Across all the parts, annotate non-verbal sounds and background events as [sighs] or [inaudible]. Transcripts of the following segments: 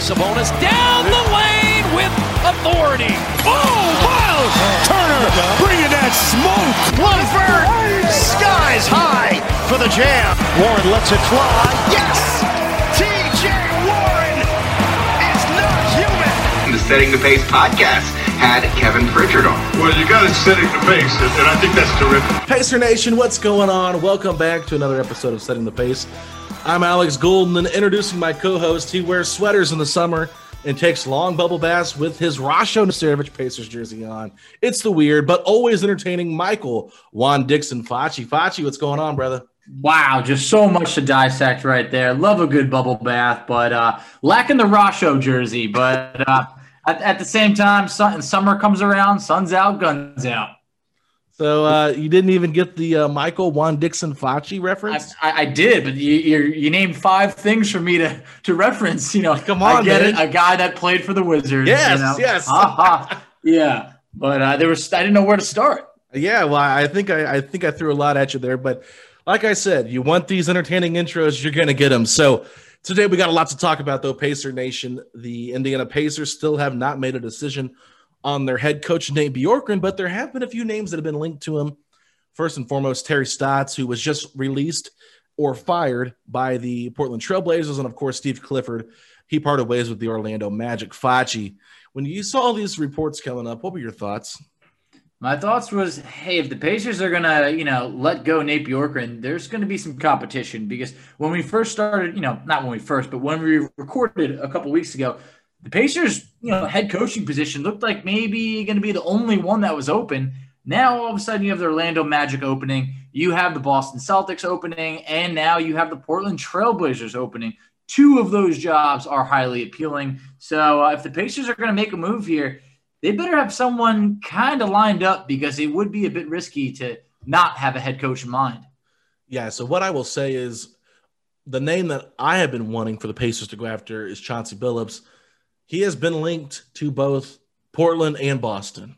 Sabonis down the lane with authority. Oh, Miles Turner bringing that smoke. Lunford skies high for the jam. Warren lets it fly. Yes! TJ Warren is not human. The Setting the Pace podcast had Kevin Pritchard on. Well, you got it setting the pace, and I think that's terrific. Pacer Nation, what's going on? Welcome back to another episode of Setting the Pace. I'm Alex Golden, and introducing my co-host. He wears sweaters in the summer and takes long bubble baths with his Rasho Nesterovic Pacers jersey on. It's the weird but always entertaining Michael Juan Dixon Facci. Facci, what's going on, brother? Wow, just so much to dissect right there. Love a good bubble bath, but uh, lacking the Rasho jersey. But uh, at, at, the same time, sun, summer comes around, sun's out, guns out. So uh, you didn't even get the uh, Michael Juan Dixon Facci reference? I, I, I did, but you, you, you named five things for me to to reference. You know, come on, I get man. it. A guy that played for the Wizards. Yes, you know? yes, yeah. But uh, there was I didn't know where to start. Yeah, well, I think I, I think I threw a lot at you there, but like I said, you want these entertaining intros, you're gonna get them. So Today we got a lot to talk about though. Pacer Nation, the Indiana Pacers still have not made a decision on their head coach Nate Bjorkgren, but there have been a few names that have been linked to him. First and foremost, Terry Stotts, who was just released or fired by the Portland Trailblazers, and of course Steve Clifford. He parted ways with the Orlando Magic. Facci, when you saw all these reports coming up, what were your thoughts? My thoughts was, hey, if the Pacers are gonna, you know, let go Nate Bjorkgren, there's gonna be some competition because when we first started, you know, not when we first, but when we recorded a couple weeks ago, the Pacers, you know, head coaching position looked like maybe gonna be the only one that was open. Now all of a sudden you have the Orlando Magic opening, you have the Boston Celtics opening, and now you have the Portland Trailblazers opening. Two of those jobs are highly appealing. So uh, if the Pacers are gonna make a move here they better have someone kind of lined up because it would be a bit risky to not have a head coach in mind. Yeah. So what I will say is the name that I have been wanting for the Pacers to go after is Chauncey Billups. He has been linked to both Portland and Boston.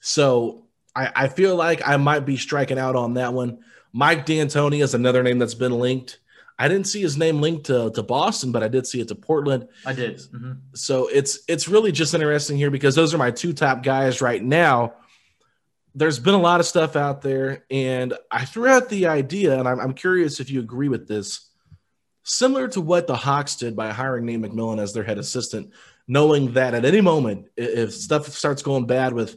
So I, I feel like I might be striking out on that one. Mike D'Antoni is another name that's been linked. I didn't see his name linked to, to Boston, but I did see it to Portland. I did. Mm-hmm. So it's it's really just interesting here because those are my two top guys right now. There's been a lot of stuff out there, and I threw out the idea, and I'm, I'm curious if you agree with this. Similar to what the Hawks did by hiring Nate McMillan as their head assistant, knowing that at any moment, if stuff starts going bad with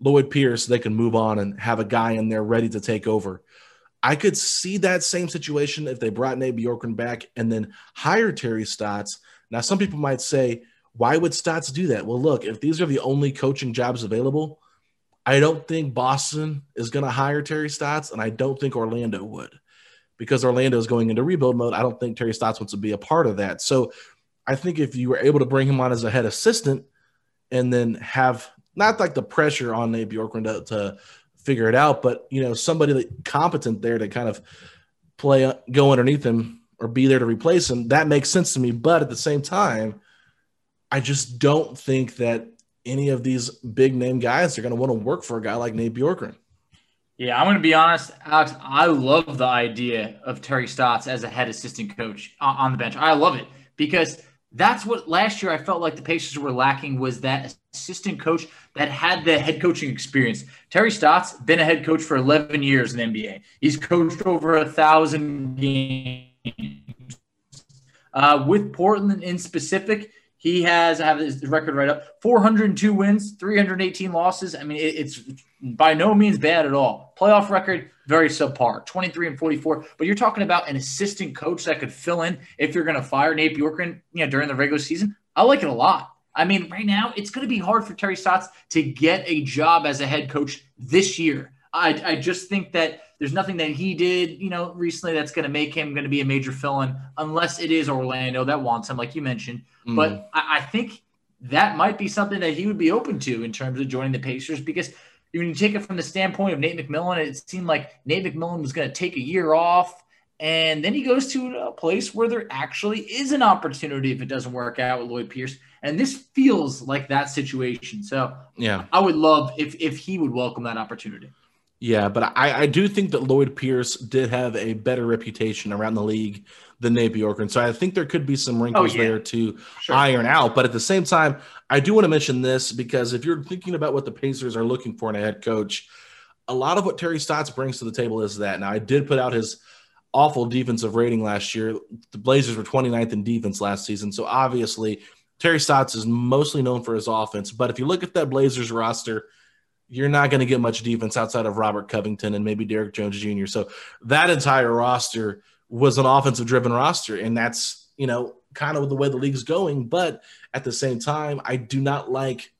Lloyd Pierce, they can move on and have a guy in there ready to take over. I could see that same situation if they brought Nate Bjorkgren back and then hired Terry Stotts. Now, some people might say, why would Stotts do that? Well, look, if these are the only coaching jobs available, I don't think Boston is going to hire Terry Stotts, and I don't think Orlando would because Orlando is going into rebuild mode. I don't think Terry Stotts wants to be a part of that. So I think if you were able to bring him on as a head assistant and then have not like the pressure on Nate Bjorkgren to, to figure it out. But you know, somebody that competent there to kind of play, uh, go underneath him or be there to replace him. That makes sense to me. But at the same time, I just don't think that any of these big name guys are going to want to work for a guy like Nate Bjorkgren. Yeah, I'm going to be honest, Alex. I love the idea of Terry Stotts as a head assistant coach on the bench. I love it because that's what last year I felt like the Pacers were lacking was that assistant coach that had the head coaching experience. Terry Stotts been a head coach for 11 years in NBA. He's coached over a thousand games. Uh, with Portland in specific, he has I have his record right up 402 wins, 318 losses. I mean, it, it's by no means bad at all. Playoff record, very subpar, 23 and 44. But you're talking about an assistant coach that could fill in if you're going to fire Nate Bjorkgren, you know, during the regular season. I like it a lot. I mean, right now it's going to be hard for Terry Stotts to get a job as a head coach this year. I, I just think that there's nothing that he did, you know, recently that's going to make him going to be a major fill-in, unless it is Orlando that wants him, like you mentioned. Mm. But I, I, think that might be something that he would be open to in terms of joining the Pacers because when you take it from the standpoint of Nate McMillan, it seemed like Nate McMillan was going to take a year off. And then he goes to a place where there actually is an opportunity if it doesn't work out with Lloyd Pierce. And this feels like that situation. So yeah, I would love if if he would welcome that opportunity. Yeah, but I, I do think that Lloyd Pierce did have a better reputation around the league than Nate Bjorkgren. So I think there could be some wrinkles oh, yeah. there to sure. iron out. But at the same time, I do want to mention this because if you're thinking about what the Pacers are looking for in a head coach, a lot of what Terry Stotts brings to the table is that. Now, I did put out his awful defensive rating last year. The Blazers were 29th in defense last season. So obviously, Terry Stotts is mostly known for his offense. But if you look at that Blazers roster – you're not going to get much defense outside of Robert Covington and maybe Derrick Jones Jr. So that entire roster was an offensive driven roster. And that's, you know, kind of the way the league's going. But at the same time, I do not like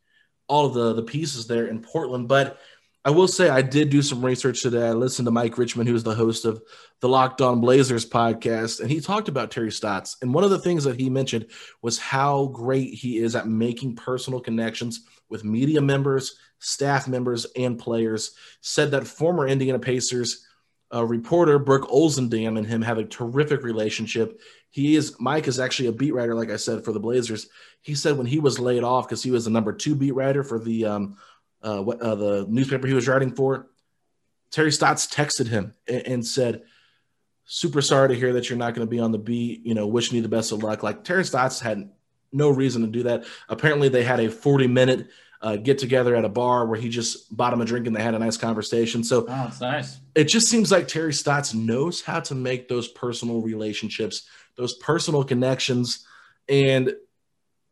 all of the, the pieces there in Portland. But I will say I did do some research today. I listened to Mike Richman, who's the host of the Locked On Blazers podcast, and he talked about Terry Stotts. And one of the things that he mentioned was how great he is at making personal connections with media members staff members, and players. Said that former Indiana Pacers uh, reporter Brooke Olzendam and him have a terrific relationship. He is Mike is actually a beat writer, like I said, for the Blazers. He said when he was laid off because he was the number two beat writer for the um, uh, uh, the newspaper he was writing for. Terry Stotts texted him and, and said, "Super sorry to hear that you're not going to be on the beat. You know, wishing you the best of luck." Like Terry Stotts had no reason to do that. Apparently, they had a 40 minute uh, get together at a bar where he just bought him a drink and they had a nice conversation. So oh, it's nice. It just seems like Terry Stotts knows how to make those personal relationships, those personal connections. And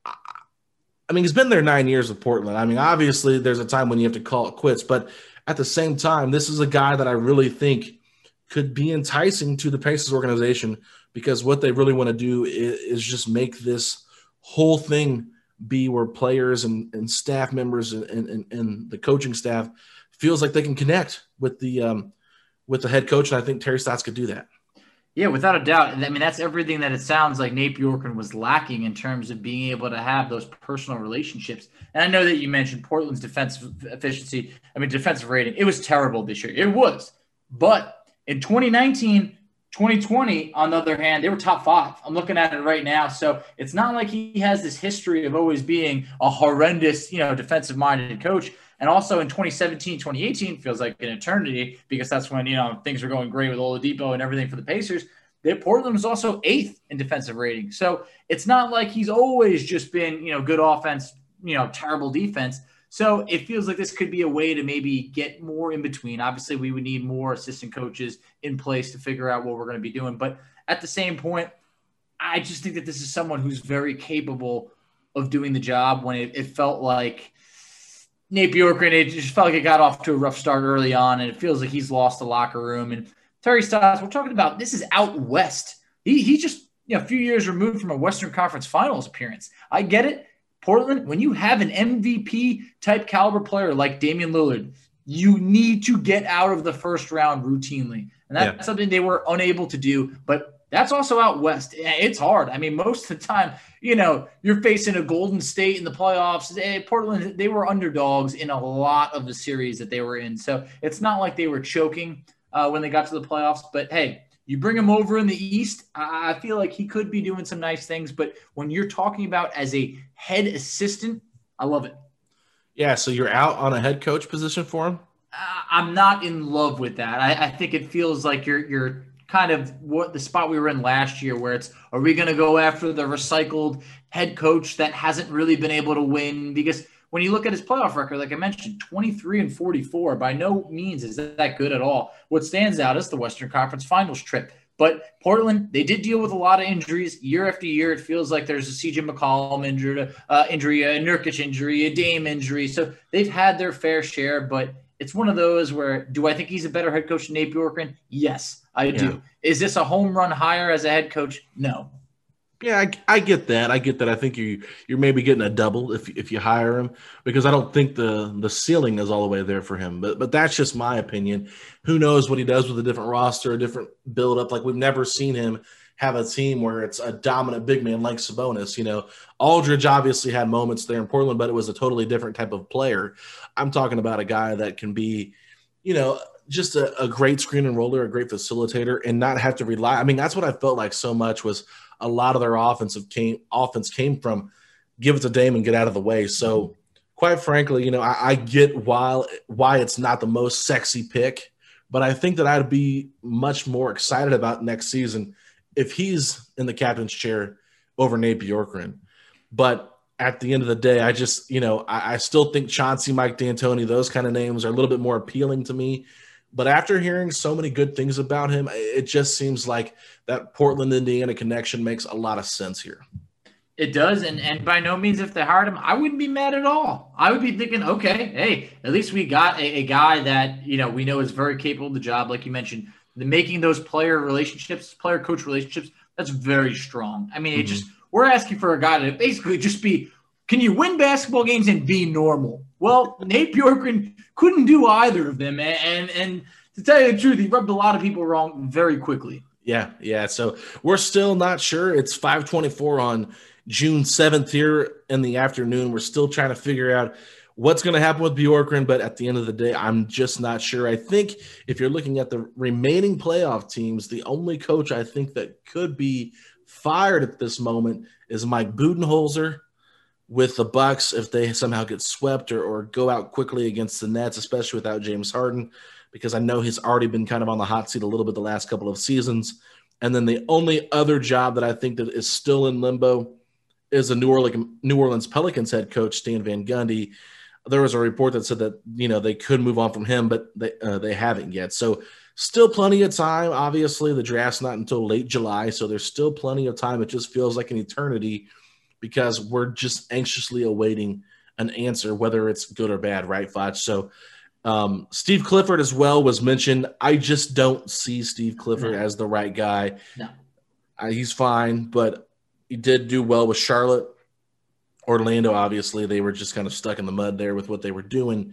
I mean, he's been there nine years with Portland. I mean, obviously, there's a time when you have to call it quits, but at the same time, this is a guy that I really think could be enticing to the Pacers organization because what they really want to do is, is just make this whole thing be where players and, and staff members and, and, and the coaching staff feels like they can connect with the um, with the head coach. And I think Terry Stotts could do that. Yeah, without a doubt. I mean, that's everything that it sounds like Nate Bjorkgren was lacking in terms of being able to have those personal relationships. And I know that you mentioned Portland's defensive efficiency. I mean, defensive rating. It was terrible this year. It was. But in 2019, 2020, on the other hand, they were top five. I'm looking at it right now. So it's not like he has this history of always being a horrendous, you know, defensive minded coach. And also in 2017, 2018 feels like an eternity because that's when, you know, things were going great with Oladipo and everything for the Pacers. That Portland was also eighth in defensive rating. So it's not like he's always just been, you know, good offense, you know, terrible defense. So it feels like this could be a way to maybe get more in between. Obviously, we would need more assistant coaches in place to figure out what we're going to be doing. But at the same point, I just think that this is someone who's very capable of doing the job when it, it felt like Nate Bjorkgren, it just felt like it got off to a rough start early on, and it feels like he's lost the locker room. And Terry Stotts, we're talking about this is out west. He, he just you know, a few years removed from a Western Conference Finals appearance. I get it. Portland, when you have an MVP type caliber player like Damian Lillard, you need to get out of the first round routinely. And that's yeah. something they were unable to do. But that's also out west. It's hard. I mean, most of the time, you know, you're facing a Golden State in the playoffs. Portland, they were underdogs in a lot of the series that they were in. So it's not like they were choking uh, when they got to the playoffs. But hey, you bring him over in the East, I feel like he could be doing some nice things. But when you're talking about as a head assistant, I love it. Yeah, so you're out on a head coach position for him. Uh, I'm not in love with that. I, I think it feels like you're you're kind of what the spot we were in last year, where it's are we going to go after the recycled head coach that hasn't really been able to win? Because when you look at his playoff record, like I mentioned, 23 and 44, by no means is that good at all. What stands out is the Western Conference Finals trip. But Portland, they did deal with a lot of injuries year after year. It feels like there's a CJ McCollum injury, uh, injury, a Nurkic injury, a Dame injury. So they've had their fair share, but it's one of those where do I think he's a better head coach than Nate Bjorkgren? Yes, I yeah. do. Is this a home run hire as a head coach? No. Yeah, I, I, get that. I get that. I think you you're maybe getting a double if if you hire him because I don't think the the ceiling is all the way there for him. But but that's just my opinion. Who knows what he does with a different roster, a different build up? Like we've never seen him have a team where it's a dominant big man like Sabonis. You know, Aldridge obviously had moments there in Portland, but it was a totally different type of player. I'm talking about a guy that can be, you know, just a, a great screen and roller, a great facilitator, and not have to rely. I mean, that's what I felt like so much was a lot of their offensive came offense came from give it to Dame and get out of the way. So mm-hmm. quite frankly, you know, I, I get why why it's not the most sexy pick, but I think that I'd be much more excited about next season if he's in the captain's chair over Nate Bjorkgren. But at the end of the day, I just, you know, I, I, still think Chauncey, Mike D'Antoni, those kind of names are a little bit more appealing to me. But after hearing so many good things about him, it just seems like that Portland Indiana connection makes a lot of sense here. It does, and and by no means if they hired him, I wouldn't be mad at all. I would be thinking, okay, hey, at least we got a, a guy that you know we know is very capable of the job, like you mentioned, the making those player relationships, player coach relationships. That's very strong. I mean, mm-hmm. it just we're asking for a guy to basically just be. Can you win basketball games and be normal? Well, Nate Bjorkgren couldn't do either of them, and, and to tell you the truth, he rubbed a lot of people wrong very quickly. Yeah, yeah. So we're still not sure. It's 524 on June 7th here in the afternoon. We're still trying to figure out what's going to happen with Bjorkgren, but at the end of the day, I'm just not sure. I think if you're looking at the remaining playoff teams, the only coach I think that could be fired at this moment is Mike Budenholzer with the Bucks if they somehow get swept or, or go out quickly against the Nets, especially without James Harden because I know he's already been kind of on the hot seat a little bit the last couple of seasons. And then the only other job that I think that is still in limbo is a New Orleans New Orleans Pelicans head coach Stan Van Gundy. There was a report that said that you know they could move on from him, but they uh, they haven't yet. So still plenty of time. Obviously, the draft's not until late July, so there's still plenty of time. It just feels like an eternity because we're just anxiously awaiting an answer, whether it's good or bad, right, Foch? So um, Steve Clifford as well was mentioned. I just don't see Steve Clifford no. as the right guy. No, uh, he's fine, but he did do well with Charlotte. Orlando, obviously, they were just kind of stuck in the mud there with what they were doing.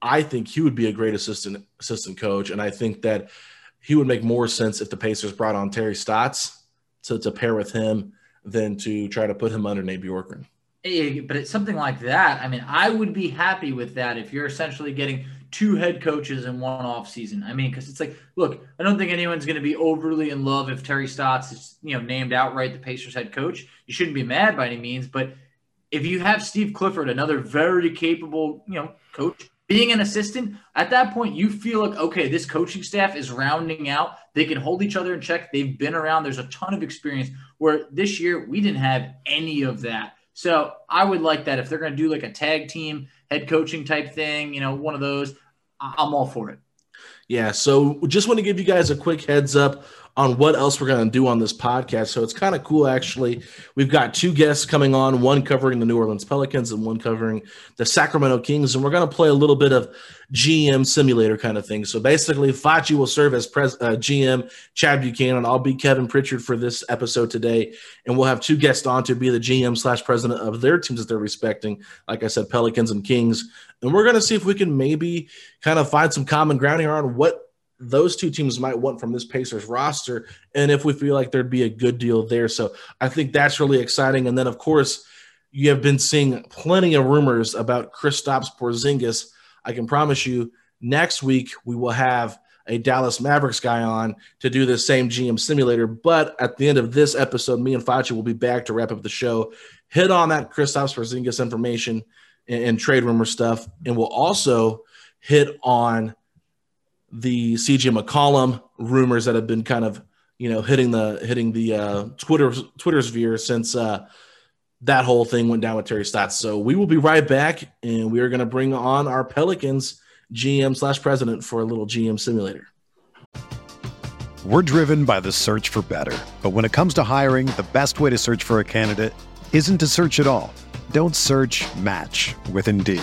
I think he would be a great assistant assistant coach, and I think that he would make more sense if the Pacers brought on Terry Stotts to, to pair with him than to try to put him under Nate Bjorkgren but it's something like that. I mean, I would be happy with that if you're essentially getting two head coaches in one off season. I mean, because it's like, look, I don't think anyone's going to be overly in love if Terry Stotts is, you know, named outright the Pacers head coach. You shouldn't be mad by any means, but if you have Steve Clifford, another very capable, you know, coach, being an assistant, at that point you feel like, okay, this coaching staff is rounding out. They can hold each other in check. They've been around. There's a ton of experience. Where this year we didn't have any of that. So I would like that if they're going to do like a tag team head coaching type thing, you know, one of those, I'm all for it. Yeah. So just want to give you guys a quick heads up on what else we're going to do on this podcast. So it's kind of cool, actually. We've got two guests coming on, one covering the New Orleans Pelicans and one covering the Sacramento Kings. And we're going to play a little bit of GM simulator kind of thing. So basically, Facci will serve as pres- uh, GM, Chad Buchanan. I'll be Kevin Pritchard for this episode today. And we'll have two guests on to be the GM slash president of their teams that they're respecting. Like I said, Pelicans and Kings. And we're going to see if we can maybe kind of find some common ground here on what those two teams might want from this Pacers roster, and if we feel like there'd be a good deal there. So I think that's really exciting. And then, of course, you have been seeing plenty of rumors about Kristaps Porzingis. I can promise you, next week we will have a Dallas Mavericks guy on to do the same GM simulator. But at the end of this episode, me and Facci will be back to wrap up the show, hit on that Kristaps Porzingis information and, and trade rumor stuff, and we'll also hit on the CJ McCollum rumors that have been kind of you know hitting the hitting the uh, Twitter sphere since uh, that whole thing went down with Terry Stotts. So we will be right back, and we are going to bring on our Pelicans GM slash president for a little GM simulator. We're driven by the search for better, but when it comes to hiring, the best way to search for a candidate isn't to search at all. Don't search. Match with Indeed.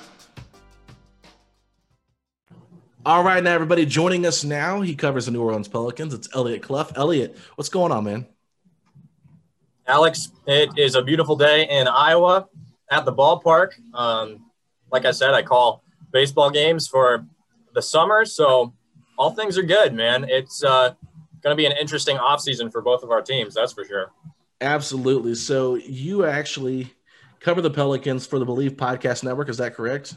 All right, now everybody joining us now. He covers the New Orleans Pelicans. It's Elliot Clough. Elliot, what's going on, man? Alex, it is a beautiful day in Iowa at the ballpark. Um, like I said, I call baseball games for the summer, so all things are good, man. It's uh, going to be an interesting offseason for both of our teams, that's for sure. Absolutely. So you actually cover the Pelicans for the Believe Podcast Network. Is that correct?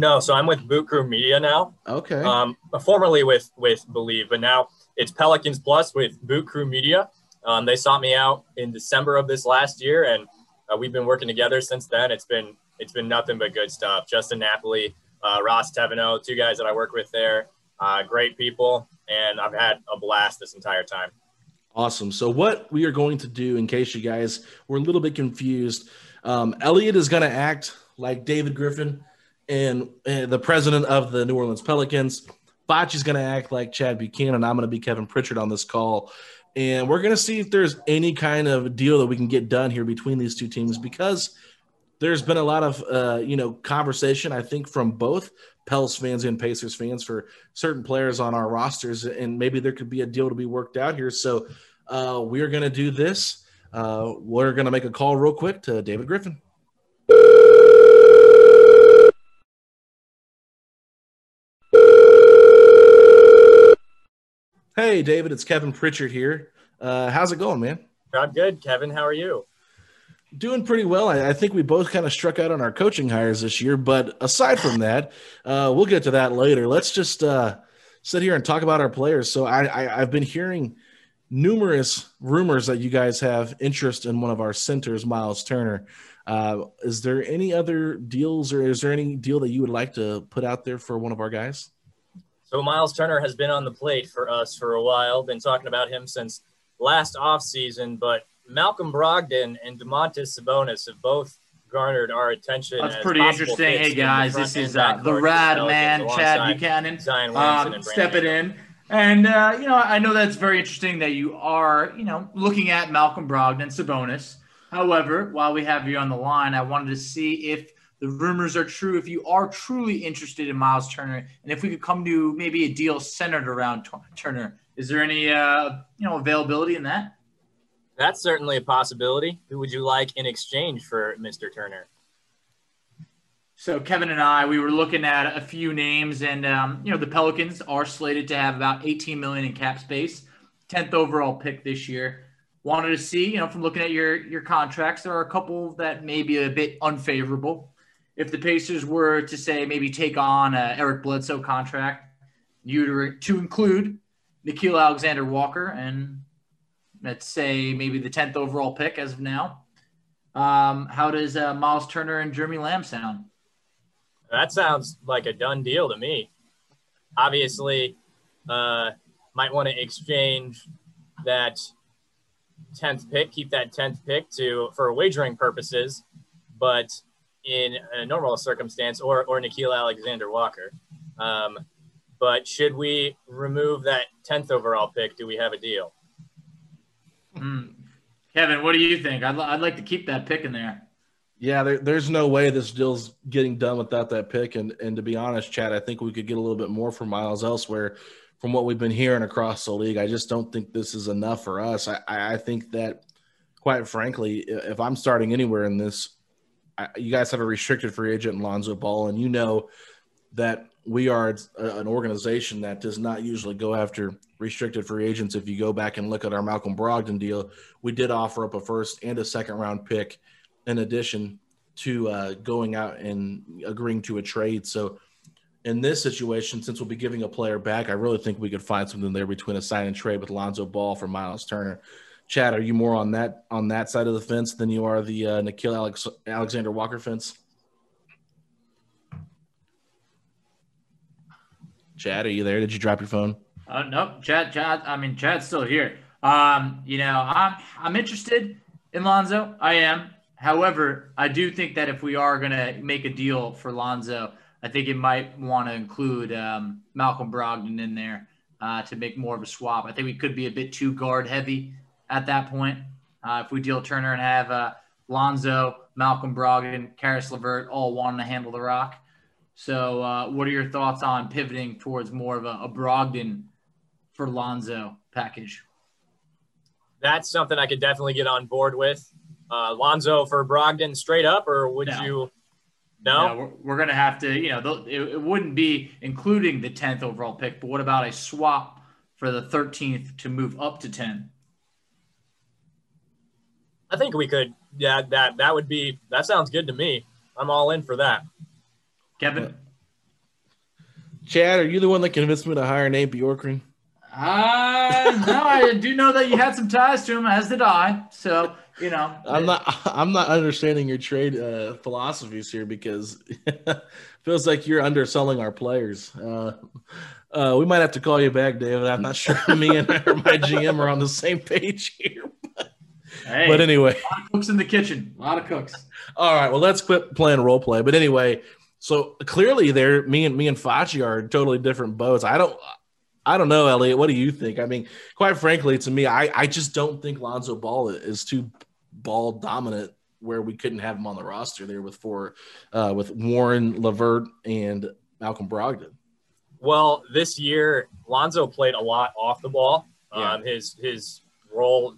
No, so I'm with Boot Crew Media now. Okay. Um, formerly with with Believe, but now it's Pelicans Plus with Boot Crew Media. Um, they sought me out in December of this last year, and uh, we've been working together since then. It's been it's been nothing but good stuff. Justin Napoli, uh, Ross Teveno, two guys that I work with there, uh, great people, and I've had a blast this entire time. Awesome. So what we are going to do, in case you guys were a little bit confused, um, Elliot is going to act like David Griffin and, and the president of the New Orleans Pelicans. Facci's going to act like Chad Buchanan. I'm going to be Kevin Pritchard on this call. And we're going to see if there's any kind of deal that we can get done here between these two teams because there's been a lot of, uh, you know, conversation, I think, from both Pels fans and Pacers fans for certain players on our rosters. And maybe there could be a deal to be worked out here. So uh, we are going to do this. Uh, we're going to make a call real quick to David Griffin. Hey, David, it's Kevin Pritchard here. Uh, how's it going, man? I'm good, Kevin. How are you? Doing pretty well. I, I think we both kind of struck out on our coaching hires this year. But aside from that, uh, we'll get to that later. Let's just uh, sit here and talk about our players. So I, I, I've been hearing numerous rumors that you guys have interest in one of our centers, Miles Turner. Uh, is there any other deals, or is there any deal that you would like to put out there for one of our guys? So Miles Turner has been on the plate for us for a while. Been talking about him since last offseason, but Malcolm Brogdon and Domantas Sabonis have both garnered our attention. That's pretty interesting. Hey guys, this is uh, the Rad Man, Chad Buchanan. Zion um, step it in. And uh, you know, I know that's very interesting that you are, you know, looking at Malcolm Brogdon, Sabonis. However, while we have you on the line, I wanted to see if the rumors are true, if you are truly interested in Miles Turner, and if we could come to maybe a deal centered around T- Turner. Is there any, uh, you know, availability in that? That's certainly a possibility. Who would you like in exchange for Mr. Turner? So Kevin and I, we were looking at a few names, and um, you know, the Pelicans are slated to have about 18 million in cap space, 10th overall pick this year. Wanted to see, you know, from looking at your your contracts, there are a couple that may be a bit unfavorable. If the Pacers were to say maybe take on a Eric Bledsoe contract, you to, to include Nickeil Alexander Walker and let's say maybe the 10th overall pick as of now. Um, how does uh, Miles Turner and Jeremy Lamb sound? That sounds like a done deal to me. Obviously, uh, might want to exchange that 10th pick, keep that 10th pick to for wagering purposes, but in a normal circumstance, or or Nickeil Alexander Walker. Um, But should we remove that 10th overall pick? Do we have a deal? Mm. Kevin, what do you think? I'd, I'd like to keep that pick in there. Yeah, there, there's no way this deal's getting done without that pick. And and to be honest, Chad, I think we could get a little bit more from Miles elsewhere. From what we've been hearing across the league, I just don't think this is enough for us. I, I think that, quite frankly, if I'm starting anywhere in this, You guys have a restricted free agent in Lonzo Ball, and you know that we are an organization that does not usually go after restricted free agents. If you go back and look at our Malcolm Brogdon deal, we did offer up a first and a second round pick in addition to uh, going out and agreeing to a trade. So in this situation, since we'll be giving a player back, I really think we could find something there between a sign and trade with Lonzo Ball for Miles Turner. Chad, are you more on that on that side of the fence than you are the uh, Nickeil Alex, Alexander Walker fence? Chad, are you there? Did you drop your phone? Uh, nope, Chad. Chad. I mean, Chad's still here. Um, you know, I'm I'm interested in Lonzo. I am. However, I do think that if we are going to make a deal for Lonzo, I think it might want to include um, Malcolm Brogdon in there uh, to make more of a swap. I think we could be a bit too guard heavy at that point. Uh, if we deal Turner and have uh, Lonzo, Malcolm Brogdon, Caris LeVert all wanting to handle the rock. So, uh, what are your thoughts on pivoting towards more of a, a Brogdon for Lonzo package? That's something I could definitely get on board with uh, Lonzo for Brogdon straight up, or would no. you? No, no we're, we're going to have to. You know, it, it wouldn't be including the tenth overall pick, but what about a swap for the thirteenth to move up to ten? I think we could. Yeah, that that would be. That sounds good to me. I'm all in for that. Kevin. Chad, are you the one that convinced me to hire Nate Bjorkgren? Uh, no, I do know that you had some ties to him, as did I. So you know, I'm not I'm not understanding your trade uh, philosophies here because [laughs] feels like you're underselling our players. Uh, uh, we might have to call you back, David. I'm not sure [laughs] me and [laughs] my GM are on the same page here. But, hey, but anyway, a lot of cooks in the kitchen. A lot of cooks. All right, well, let's quit playing role play. But anyway, so clearly, there, me and me and Facci are totally different boats. I don't. I don't know, Elliot. What do you think? I mean, quite frankly, to me, I, I just don't think Lonzo Ball is too ball dominant where we couldn't have him on the roster there with four uh, with Warren LeVert and Malcolm Brogdon. Well, this year Lonzo played a lot off the ball. Yeah. Um, his his role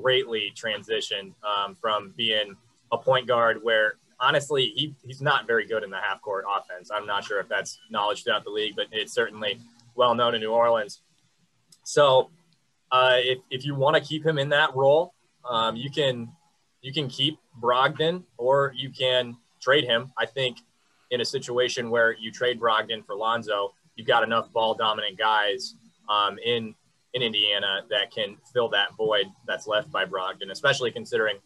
greatly transitioned um, from being a point guard where honestly he, he's not very good in the half court offense. I'm not sure if that's knowledge throughout the league, but it's certainly well known in New Orleans. So uh, if, if you want to keep him in that role, um, you can you can keep Brogdon or you can trade him. I think in a situation where you trade Brogdon for Lonzo, you've got enough ball dominant guys um, in in Indiana that can fill that void that's left by Brogdon, especially considering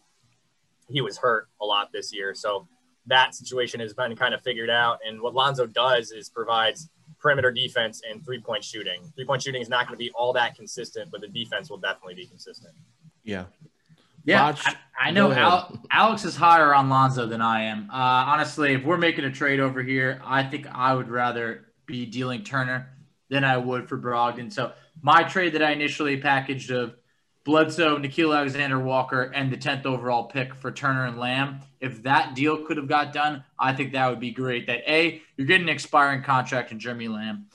he was hurt a lot this year. So that situation has been kind of figured out. And what Lonzo does is provides perimeter defense and three point shooting. Three point shooting is not going to be all that consistent, but the defense will definitely be consistent. Yeah. Yeah, I, I, know Al, Alex is higher on Lonzo than I am. Uh, honestly, if we're making a trade over here, I think I would rather be dealing Turner than I would for Brogdon. So my trade that I initially packaged of Bledsoe, Nickeil Alexander Walker, and the 10th overall pick for Turner and Lamb, if that deal could have got done, I think that would be great. That A, you're getting an expiring contract in Jeremy Lamb.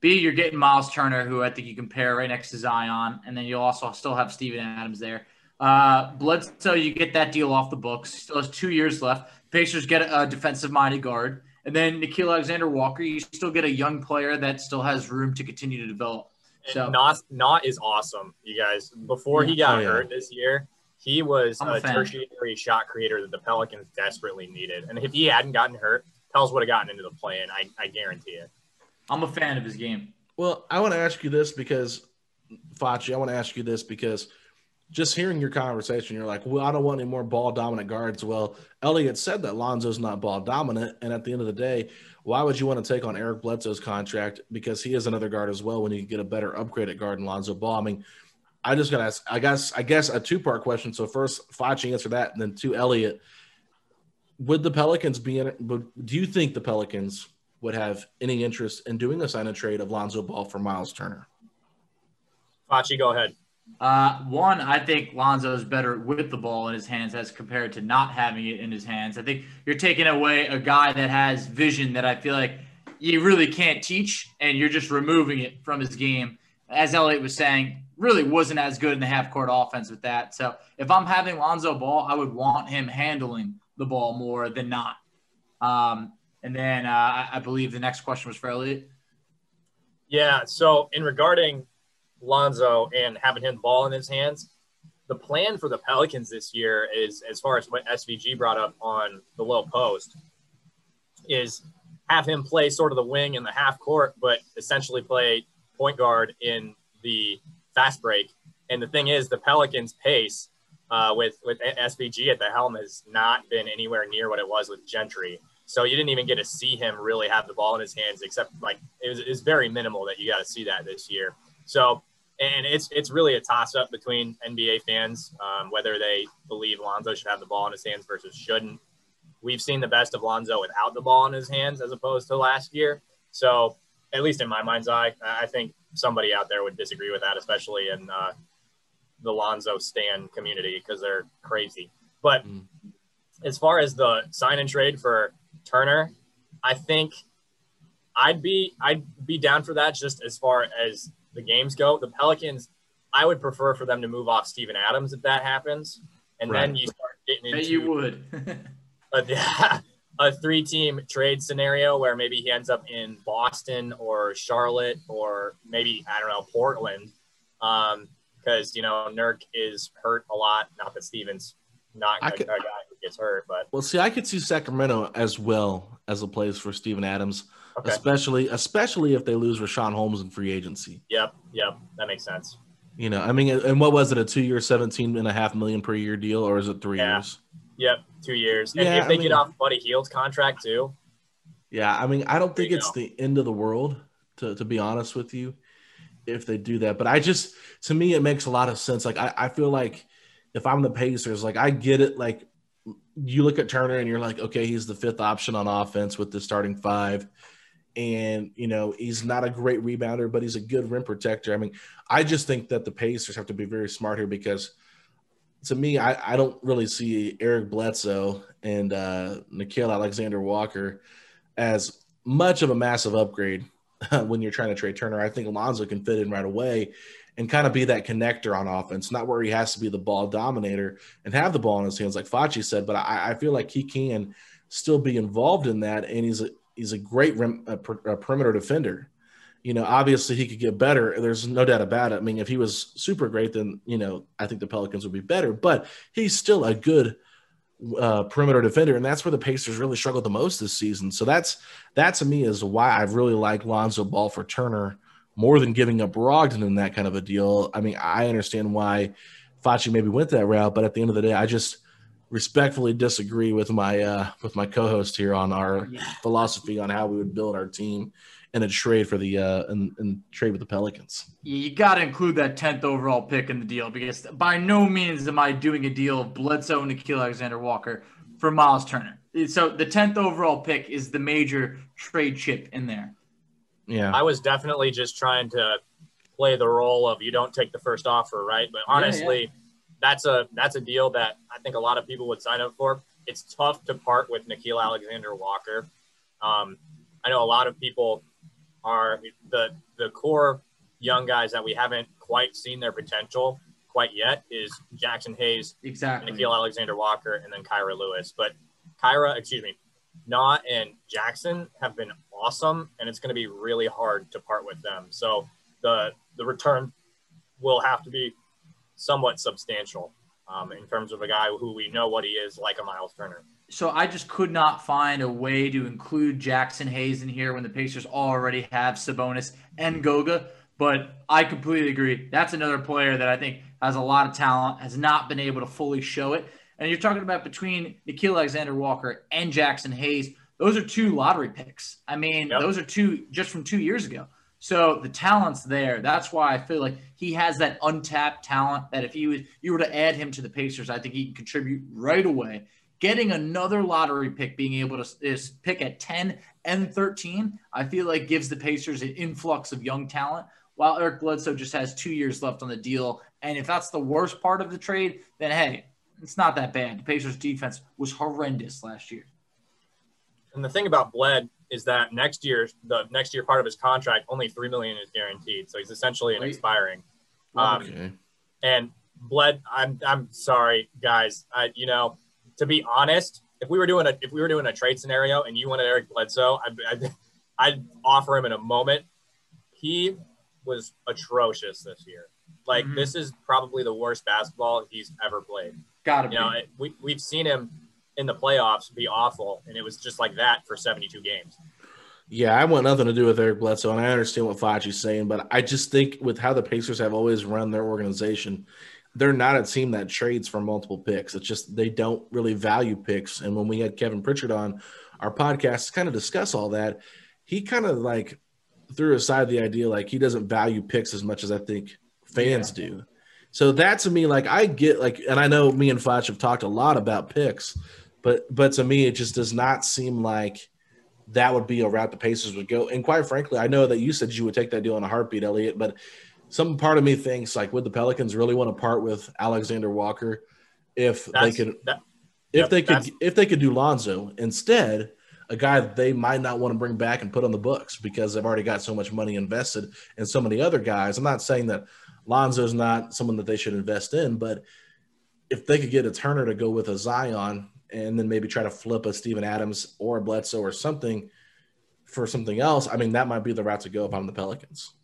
B, you're getting Miles Turner, who I think you can pair right next to Zion, and then you'll also still have Steven Adams there. Uh, Bledsoe, you get that deal off the books. Still has two years left. Pacers get a defensive minded guard. And then Nickeil Alexander Walker, you still get a young player that still has room to continue to develop. So not not is awesome, you guys. Before he got oh, yeah. hurt this year, he was a, a tertiary shot creator that the Pelicans desperately needed. And if he hadn't gotten hurt, Pels would have gotten into the play, and I, I guarantee it. I'm a fan of his game. Well, I want to ask you this because Facci, I want to ask you this because – just hearing your conversation, you're like, well, I don't want any more ball dominant guards. Well, Elliot said that Lonzo's not ball dominant. And at the end of the day, why would you want to take on Eric Bledsoe's contract? Because he is another guard as well when you get a better upgrade at guard in Lonzo Ball. I mean, I just gotta ask, I guess, I guess a two part question. So first, Facci answer that, and then two, Elliot. Would the Pelicans be in it? Do you think the Pelicans would have any interest in doing a sign and trade of Lonzo Ball for Miles Turner. Facci, go ahead. Uh, one, I think Lonzo is better with the ball in his hands as compared to not having it in his hands. I think you're taking away a guy that has vision that I feel like you really can't teach, and you're just removing it from his game. As Elliot was saying, really wasn't as good in the half court offense with that. So if I'm having Lonzo Ball, I would want him handling the ball more than not. Um, and then uh, I believe the next question was for Elliot. Yeah. So in regarding Lonzo and having him ball in his hands, the plan for the Pelicans this year is, as far as what SVG brought up on the low post, is have him play sort of the wing in the half court, but essentially play point guard in the fast break. And the thing is, the Pelicans' pace uh, with with SVG at the helm has not been anywhere near what it was with Gentry. So you didn't even get to see him really have the ball in his hands, except like it was, it was very minimal that you got to see that this year. So and it's it's really a toss up between NBA fans um, whether they believe Lonzo should have the ball in his hands versus shouldn't. We've seen the best of Lonzo without the ball in his hands as opposed to last year. So at least in my mind's eye, I think somebody out there would disagree with that, especially in uh, the Lonzo Stan community because they're crazy. But mm. as far as the sign and trade for Turner, I think I'd be I'd be down for that just as far as the games go. The Pelicans, I would prefer for them to move off Steven Adams if that happens, and right. then you start getting into you would [laughs] a, [laughs] a three-team trade scenario where maybe he ends up in Boston or Charlotte or maybe I don't know Portland, because um, you know Nurk is hurt a lot. Not that Stevens not a, could, a guy who gets hurt, but well, see, I could see Sacramento as well as a place for Steven Adams. Okay. Especially, especially if they lose Richaun Holmes in free agency. Yep, yep, that makes sense. You know, I mean, and what was it? A two-year, seventeen and a half million per year deal, or is it three yeah. years? Yep, two years. And yeah, if they I mean, get off Buddy Hield's contract too. Yeah, I mean, I don't think it's go. the end of the world. To to be honest with you, if they do that, but I just to me it makes a lot of sense. Like I, I feel like if I'm the Pacers, like I get it. Like you look at Turner and you're like, okay, he's the fifth option on offense with the starting five and you know he's not a great rebounder, but he's a good rim protector. I mean, I just think that the Pacers have to be very smart here because to me, I, I don't really see Eric Bledsoe and uh, Nickeil Alexander Walker as much of a massive upgrade [laughs] when you're trying to trade Turner. I think Alonzo can fit in right away and kind of be that connector on offense, not where he has to be the ball dominator and have the ball in his hands, like Facci said. But I, I feel like he can still be involved in that, and he's a, he's a great rim, a, a perimeter defender. You know, obviously he could get better. There's no doubt about it. I mean, if he was super great, then you know I think the Pelicans would be better. But he's still a good uh, perimeter defender, and that's where the Pacers really struggled the most this season. So that's that to me is why I really like Lonzo Ball for Turner more than giving up Brogdon in that kind of a deal. I mean, I understand why Facci maybe went that route, but at the end of the day, I just respectfully disagree with my uh, with my co-host here on our yeah. philosophy on how we would build our team in a trade for the uh, and, and trade with the Pelicans. You got to include that tenth overall pick in the deal because by no means am I doing a deal of Bledsoe and Nickeil Alexander Walker for Miles Turner. So the tenth overall pick is the major trade chip in there. Yeah, I was definitely just trying to play the role of you don't take the first offer, right? But honestly. Yeah, yeah that's a that's a deal that I think a lot of people would sign up for. It's tough to part with Nickeil Alexander Walker. Um, I know a lot of people are the the core young guys that we haven't quite seen their potential quite yet is Jaxson Hayes, exactly, Nickeil Alexander Walker, and then Kira Lewis. But Kira, excuse me, Nah and Jaxson have been awesome, and it's going to be really hard to part with them. So the the return will have to be somewhat substantial um, in terms of a guy who we know what he is, like a Miles Turner. So I just could not find a way to include Jaxson Hayes in here when the Pacers already have Sabonis and Goga. But I completely agree. That's another player that I think has a lot of talent, has not been able to fully show it. And you're talking about between Nickeil Alexander Walker and Jaxson Hayes. Those are two lottery picks. I mean, yep. those are two just from two years ago. So the talent's there. That's why I feel like he has that untapped talent that if you you were to add him to the Pacers, I think he can contribute right away. getting another lottery pick, being able to is pick at 10 and 13, I feel like gives the Pacers an influx of young talent. While Eric Bledsoe just has two years left on the deal. And if that's the worst part of the trade, then hey, it's not that bad. The Pacers defense was horrendous last year. And the thing about Bled is that next year, the next year part of his contract, only three million is guaranteed. So he's essentially an expiring. Um, okay. And Bled, I'm I'm sorry, guys. I you know, to be honest, if we were doing a if we were doing a trade scenario and you wanted Eric Bledsoe, I'd, I'd, I'd offer him in a moment. He was atrocious this year. Like mm-hmm. this is probably the worst basketball he's ever played. Got to be. You know, it, we we've seen him in the playoffs be awful, and it was just like that for 72 games. Yeah, I want nothing to do with Eric Bledsoe, and I understand what Facci's saying, but I just think with how the Pacers have always run their organization, they're not a team that trades for multiple picks. It's just they don't really value picks. And when we had Kevin Pritchard on our podcast to kind of discuss all that, he kind of like threw aside the idea like he doesn't value picks as much as I think fans yeah. do. So that to me, like I get like, and I know me and Foch have talked a lot about picks, but but to me, it just does not seem like that would be a route the Pacers would go. And quite frankly, I know that you said you would take that deal in a heartbeat, Elliot, but some part of me thinks like would the Pelicans really want to part with Alexander Walker if that's, they could that, if yep, they could if they could do Lonzo instead, a guy that they might not want to bring back and put on the books because they've already got so much money invested in so many other guys. I'm not saying that Lonzo's not someone that they should invest in, but if they could get a Turner to go with a Zion and then maybe try to flip a Steven Adams or a Bledsoe or something for something else, I mean that might be the route to go if I'm the Pelicans.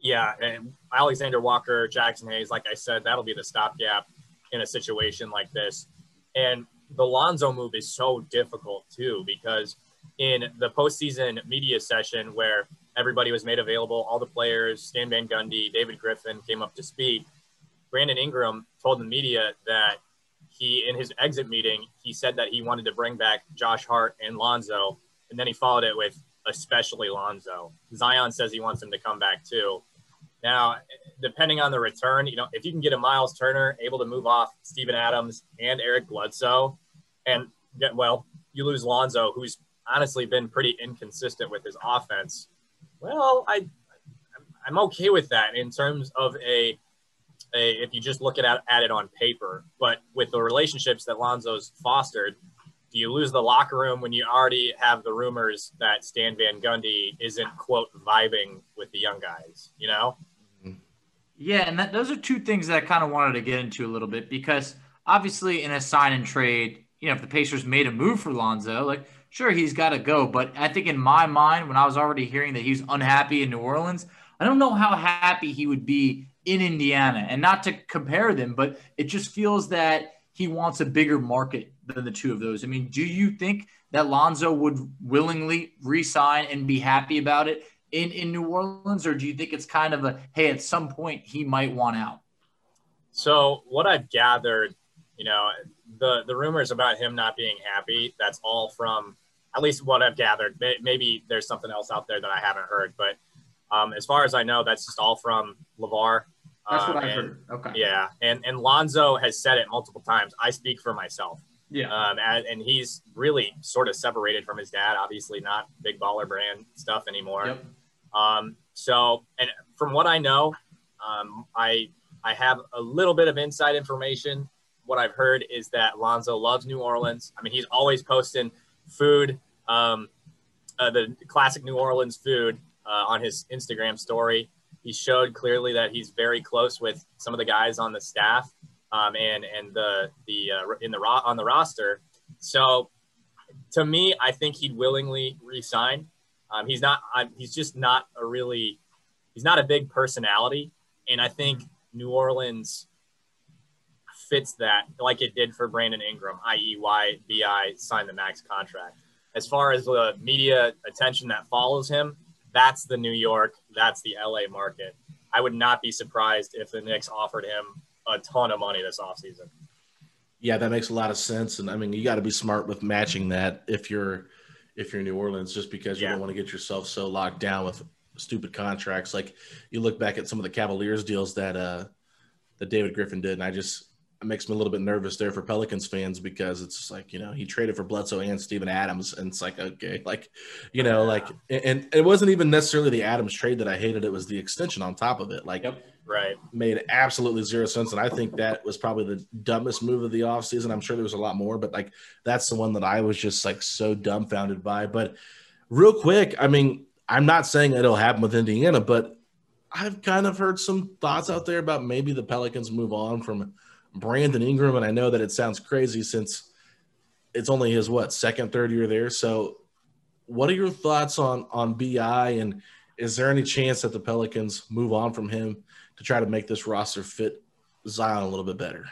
Yeah, and Alexander Walker, Jaxson Hayes, like I said, that'll be the stopgap in a situation like this. And the Lonzo move is so difficult too because in the postseason media session where everybody was made available, all the players, Stan Van Gundy, David Griffin came up to speak. Brandon Ingram told the media that he, in his exit meeting, he said that he wanted to bring back Josh Hart and Lonzo, and then he followed it with especially Lonzo. Zion says he wants him to come back too. Now, depending on the return, you know, if you can get a Miles Turner able to move off Steven Adams and Eric Bledsoe, and get well, you lose Lonzo, who's honestly been pretty inconsistent with his offense. Well, I I'm okay with that in terms of a, a if you just look at, at it on paper. But with the relationships that Lonzo's fostered, do you lose the locker room when you already have the rumors that Stan Van Gundy isn't quote vibing with the young guys? You know. Yeah, and that, those are two things that I kind of wanted to get into a little bit because obviously in a sign and trade, you know, if the Pacers made a move for Lonzo, like sure he's got to go, but I think in my mind when I was already hearing that he's unhappy in New Orleans, I don't know how happy he would be in Indiana. And not to compare them, but it just feels that he wants a bigger market than the two of those. I mean, do you think that Lonzo would willingly resign and be happy about it in, in New Orleans, or do you think it's kind of a hey, at some point he might want out? So what I've gathered, you know, the the rumors about him not being happy, that's all from at least what I've gathered. Maybe there's something else out there that I haven't heard, but um, as far as I know, that's just all from LaVar. That's what um, I heard. Okay. Yeah, and and Lonzo has said it multiple times. I speak for myself. Yeah. Um, and, and, he's really sort of separated from his dad. Obviously, not big baller brand stuff anymore. Yep. Um, so, and from what I know, um, I I have a little bit of inside information. What I've heard is that Lonzo loves New Orleans. I mean, he's always posting food, um, uh, the classic New Orleans food uh, on his Instagram story. He showed clearly that he's very close with some of the guys on the staff um, and and the the uh, in the ro- on the roster. So, to me, I think he'd willingly resign. Um, he's not. I'm, he's just not a really. He's not a big personality, and I think New Orleans fits that like it did for Brandon Ingram, i.e., why BI signed the max contract. As far as the media attention that follows him, that's the New York, that's the LA market. I would not be surprised if the Knicks offered him a ton of money this offseason. Yeah, that makes a lot of sense. And I mean, you got to be smart with matching that if you're if you're New Orleans, just because you yeah. don't want to get yourself so locked down with stupid contracts. Like you look back at some of the Cavaliers deals that uh that David Griffin did, and I just it makes me a little bit nervous there for Pelicans fans because it's like you know he traded for Bledsoe and Steven Adams, and it's like okay, [laughs] like you know, like and it wasn't even necessarily the Adams trade that I hated; it was the extension on top of it. Like, Yep. Right. made absolutely zero sense, and I think that was probably the dumbest move of the offseason. I'm sure there was a lot more, but like that's the one that I was just like so dumbfounded by. But real quick, I mean, I'm not saying it'll happen with Indiana, but I've kind of heard some thoughts out there about maybe the Pelicans move on from Brandon Ingram, and I know that it sounds crazy since it's only his what second, third year there. So, what are your thoughts on on BI, and is there any chance that the Pelicans move on from him to try to make this roster fit Zion a little bit better?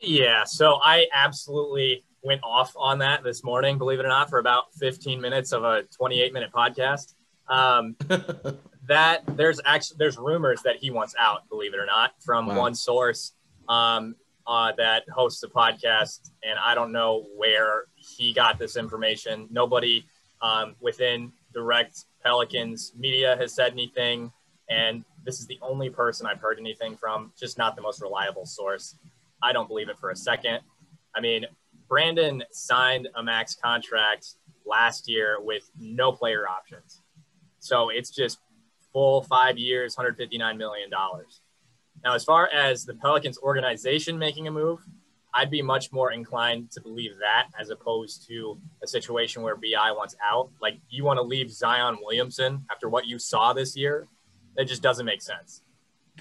Yeah. So I absolutely went off on that this morning, believe it or not, for about 15 minutes of a 28 minute podcast. Um, [laughs] that there's actually there's rumors that he wants out, believe it or not, from Wow. one source um, uh, that hosts a podcast, and I don't know where he got this information. Nobody um, within direct Pelicans media has said anything, and this is the only person I've heard anything from. Just not the most reliable source. I don't believe it for a second. I mean, Brandon signed a max contract last year with no player options. So it's just full five years, $159 million. Now, as far as the Pelicans organization making a move, I'd be much more inclined to believe that as opposed to a situation where BI wants out. Like, you want to leave Zion Williamson after what you saw this year? That just doesn't make sense.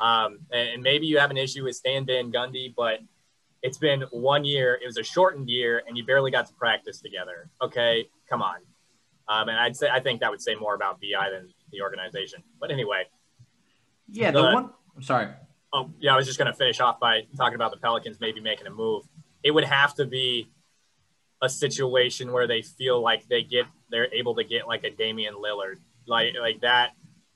Um, and, maybe you have an issue with Stan Van Gundy, but it's been one year. It was a shortened year, and you barely got to practice together. Okay, come on. Um, and I'd say I think that would say more about BI than the organization. But anyway, Yeah, the But- one. I'm sorry. Oh yeah, I was just going to finish off by talking about the Pelicans maybe making a move. It would have to be a situation where they feel like they get they're able to get like a Damian Lillard, like like that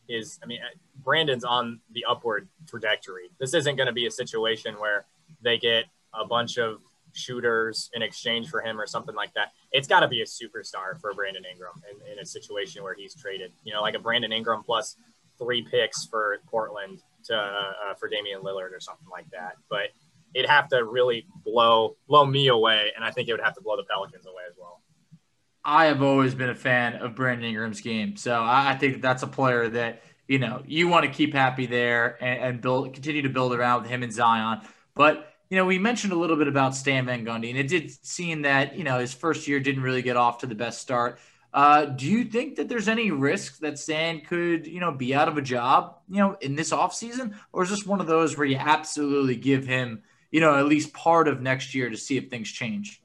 is. I mean, uh, Brandon's on the upward trajectory. This isn't going to be a situation where they get a bunch of shooters in exchange for him or something like that. It's got to be a superstar for Brandon Ingram in, in a situation where he's traded. You know, like a Brandon Ingram plus three picks for Portland to uh, for Damian Lillard or something like that. But it'd have to really blow blow me away, and I think it would have to blow the Pelicans away as well. I have always been a fan of Brandon Ingram's game, so I, I think that's a player that you know you want to keep happy there and, and build continue to build around with him and Zion. But you know, we mentioned a little bit about Stan Van Gundy, and it did seem that you know his first year didn't really get off to the best start. Uh, do you think that there's any risk that Stan could, you know, be out of a job, you know, in this offseason? Or is this one of those where you absolutely give him, you know, at least part of next year to see if things change?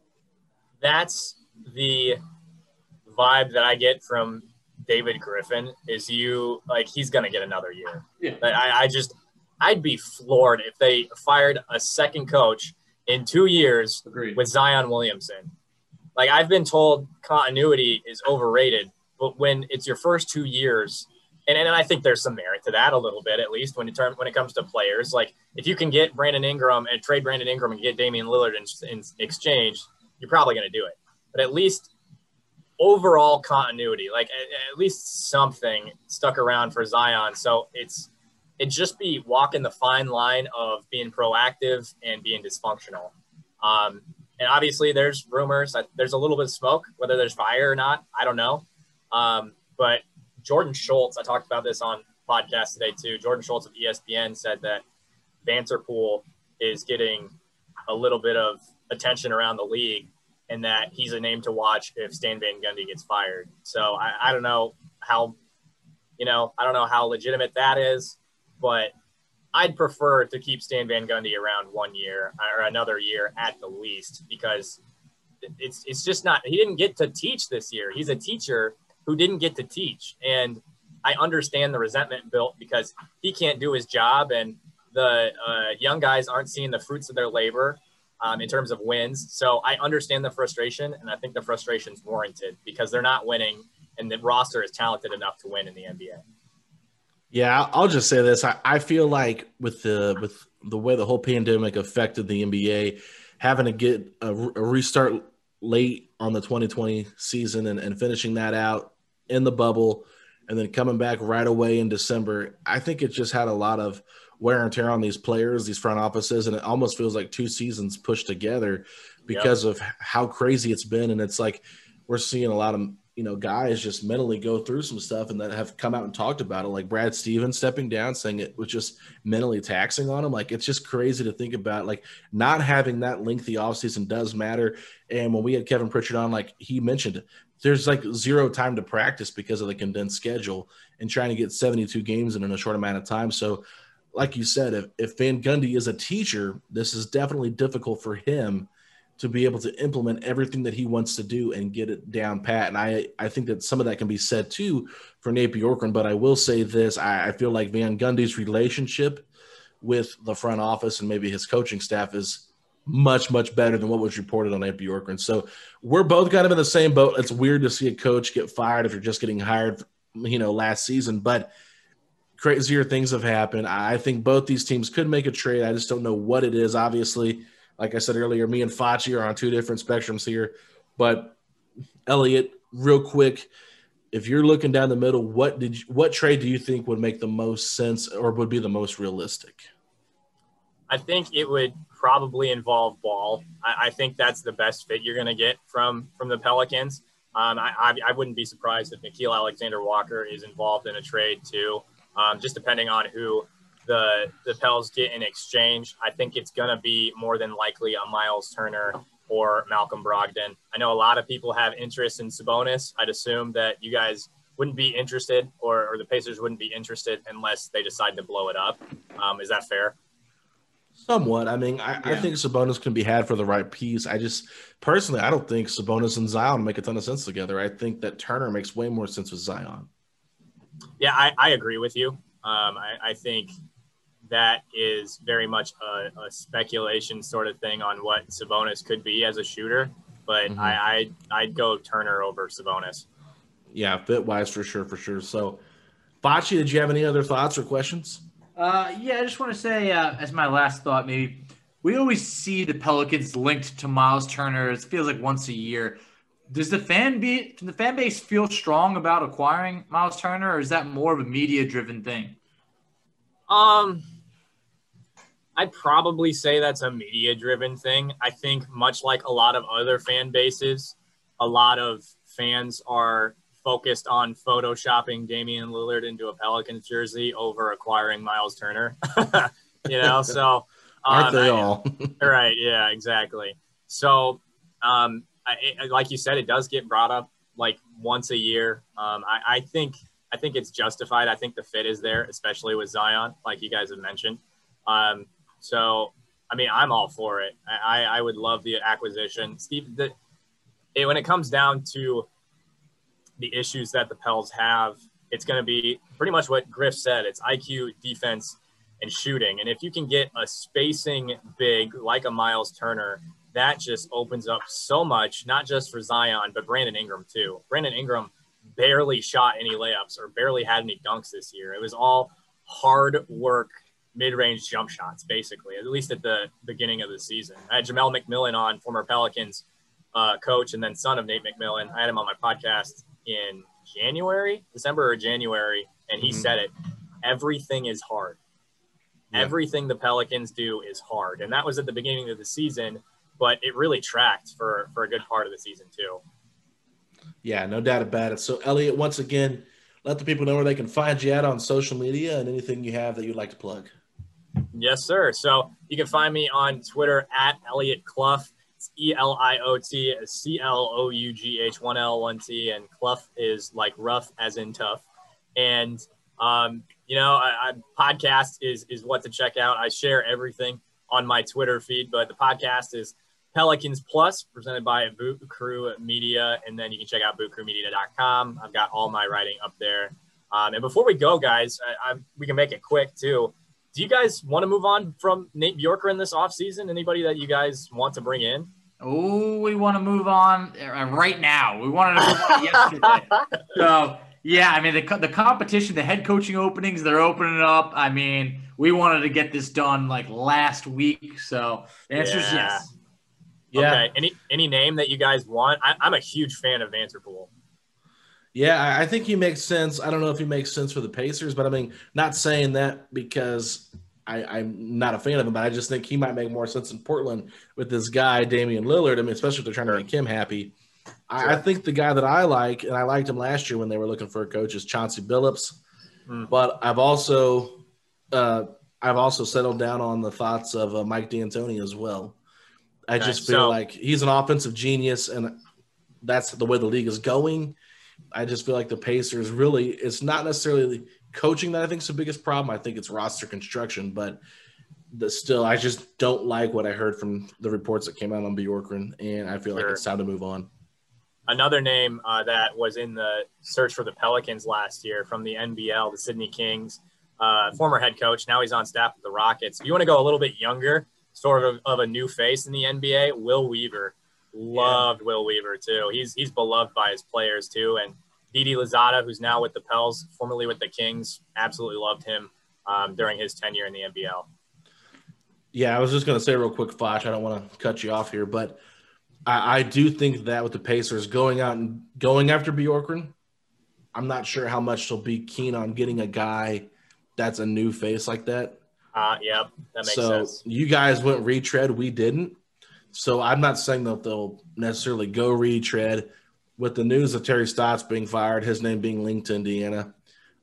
That's the vibe that I get from David Griffin. Is you like he's gonna get another year. Yeah. But I, I just I'd be floored if they fired a second coach in two years Agreed. with Zion Williamson. Like I've been told continuity is overrated, but when it's your first two years, and, and I think there's some merit to that a little bit, at least when it term, when it comes to players. Like if you can get Brandon Ingram and trade Brandon Ingram and get Damian Lillard in, in exchange, you're probably going to do it. But at least overall continuity, like at, at least something stuck around for Zion. So it's it just be walking the fine line of being proactive and being dysfunctional. Um, and obviously, there's rumors that there's a little bit of smoke, whether there's fire or not, I don't know. Um, but Jordan Schultz, I talked about this on podcast today too. Jordan Schultz of ESPN said that Vanterpool is getting a little bit of attention around the league, and that he's a name to watch if Stan Van Gundy gets fired. So I, I don't know how, you know, I don't know how legitimate that is, but I'd prefer to keep Stan Van Gundy around one year or another year at the least because it's it's just not he didn't get to teach this year. He's a teacher who didn't get to teach. And I understand the resentment built because he can't do his job and the uh, young guys aren't seeing the fruits of their labor um, in terms of wins. So I understand the frustration and I think the frustration is warranted because they're not winning and the roster is talented enough to win in the NBA. Yeah, I'll- just say this. I, I feel like with the with the way the whole pandemic affected the NBA, having to get a, a restart late on the 2020 season and, and finishing that out in the bubble and then coming back right away in December, I think it just had a lot of wear and tear on these players, these front offices, and it almost feels like two seasons pushed together because yep. of how crazy it's been. And it's like we're seeing a lot of you know guys just mentally go through some stuff and that have come out and talked about it like brad stevens stepping down saying it was just mentally taxing on him. Like it's just crazy to think about like not having that lengthy offseason does matter. And when we had kevin pritchard on like he mentioned there's like zero time to practice because of the condensed schedule and trying to get 72 games in, in a short amount of time. So like you said if, if van gundy is a teacher this is definitely difficult for him to be able to implement everything that he wants to do and get it down pat. And I, I think that some of that can be said too for Nate Bjorkgren. But I will say this: I, I feel like Van Gundy's relationship with the front office and maybe his coaching staff is much much better than what was reported on Nate Bjorkgren. So we're both kind of in the same boat. It's weird to see a coach get fired if you're just getting hired, you know, last season, but crazier things have happened. I think both these teams could make a trade. I just don't know what it is. Obviously, like I said earlier, me and Facci are on two different spectrums here. But Elliot, real quick, if you're looking down the middle, what did you, what trade do you think would make the most sense or would be the most realistic? I think it would probably involve Ball. I, I think that's the best fit you're going to get from from the Pelicans. Um, I, I, I, wouldn't be surprised if Nickeil Alexander Walker is involved in a trade too, um, just depending on who the the Pels get in exchange. I think it's going to be more than likely a Miles Turner or Malcolm Brogdon. I know a lot of people have interest in Sabonis. I'd assume that you guys wouldn't be interested, or, or the Pacers wouldn't be interested unless they decide to blow it up. Um, is that fair? Somewhat. I mean, I, yeah. I, think Sabonis can be had for the right piece. I just personally, I don't think Sabonis and Zion make a ton of sense together. I think that Turner makes way more sense with Zion. Yeah, I, I agree with you. Um, I, I, think that is very much a, a, speculation sort of thing on what Sabonis could be as a shooter. But mm-hmm. I, I I'd go Turner over Sabonis. Yeah, fit wise for sure, for sure. So, Facci, did you have any other thoughts or questions? Uh, yeah, I just want to say, uh, as my last thought, maybe we always see the Pelicans linked to Miles Turner. It feels like once a year. Does the fan be the fan base feel strong about acquiring Miles Turner, or is that more of a media driven thing? Um, I'd probably say that's a media driven thing. I think, much like a lot of other fan bases, a lot of fans are focused on photoshopping Damian Lillard into a Pelicans jersey over acquiring Miles Turner. [laughs] you know, so [laughs] um, aren't they all? [laughs] right? Yeah, exactly. So, um, I, like you said, it does get brought up like once a year. Um, I, I think I think it's justified. I think the fit is there, especially with Zion, like you guys have mentioned. Um, so, I mean, I'm all for it. I, I would love the acquisition. Steve, the, it, when it comes down to the issues that the Pels have, it's going to be pretty much what Griff said. It's IQ, defense, and shooting. And if you can get a spacing big like a Miles Turner, that just opens up so much, not just for Zion, but Brandon Ingram too. Brandon Ingram barely shot any layups or barely had any dunks this year. It was all hard work mid-range jump shots, basically, at least at the beginning of the season. I had Jamelle McMillan on, former Pelicans uh, coach, and then son of Nate McMillan. I had him on my podcast in January, December or January, and he mm-hmm. said it. Everything is hard. Yeah. Everything the Pelicans do is hard, and that was at the beginning of the season, but it really tracked for for a good part of the season too. Yeah, no doubt about it. So, Elliot, once again, let the people know where they can find you at on social media and anything you have that you'd like to plug. Yes, sir. So you can find me on Twitter at Elliot Clough. It's E L I O T C L O U G H, one L, one T, and Clough is like rough as in tough. And um, you know, I, I, podcast is is what to check out. I share everything on my Twitter feed, but the podcast is Pelicans Plus, presented by Boot Crew Media, and then you can check out bootcrewmedia.com. I've got all my writing up there. Um, and before we go, guys, I, I, we can make it quick too do you guys want to move on from Nate Bjorkgren this offseason? Anybody that you guys want to bring in? Oh, we want to move on uh, right now. We wanted to move on [laughs] yesterday. So, yeah, I mean, the, the competition, the head coaching openings, they're opening up. I mean, we wanted to get this done like last week. So, the answer yeah. is yes. Yeah. Okay. Any any name that you guys want? I, am a huge fan of Vanterpool. Yeah, I think he makes sense. I don't know if he makes sense for the Pacers, but I mean, not saying that because I, am not a fan of him, but I just think he might make more sense in Portland with this guy, Damian Lillard. I mean, especially if they're trying to make him happy. I, I, think the guy that I like, and I liked him last year when they were looking for a coach, is Chauncey Billups. Mm. But I've also uh, I've also settled down on the thoughts of uh, Mike D'Antoni as well. I okay, just feel so, like he's an offensive genius, and that's the way the league is going. I just feel like the Pacers really, it's not necessarily coaching that I think is the biggest problem. I think it's roster construction, but the, still, I just don't like what I heard from the reports that came out on Bjorkgren, and I feel sure. like it's time to move on. Another name uh, that was in the search for the Pelicans last year from the NBL, the Sydney Kings, uh, former head coach. Now he's on staff with the Rockets. If you want to go a little bit younger, sort of of a new face in the NBA, Will Weaver. Loved yeah. Will Weaver too. He's he's beloved by his players too, and Didi Louzada, who's now with the Pels, formerly with the Kings, absolutely loved him um, during his tenure in the NBL. Yeah, I was just going to say real quick, Foch. I don't want to cut you off here, but I, I, do think that with the Pacers going out and going after Bjorkgren, I'm not sure how much they'll be keen on getting a guy that's a new face like that. Uh, yep, that makes so sense. you guys went retread, we didn't. So I'm not saying that they'll necessarily go retread with the news of Terry Stotts being fired, his name being linked to Indiana.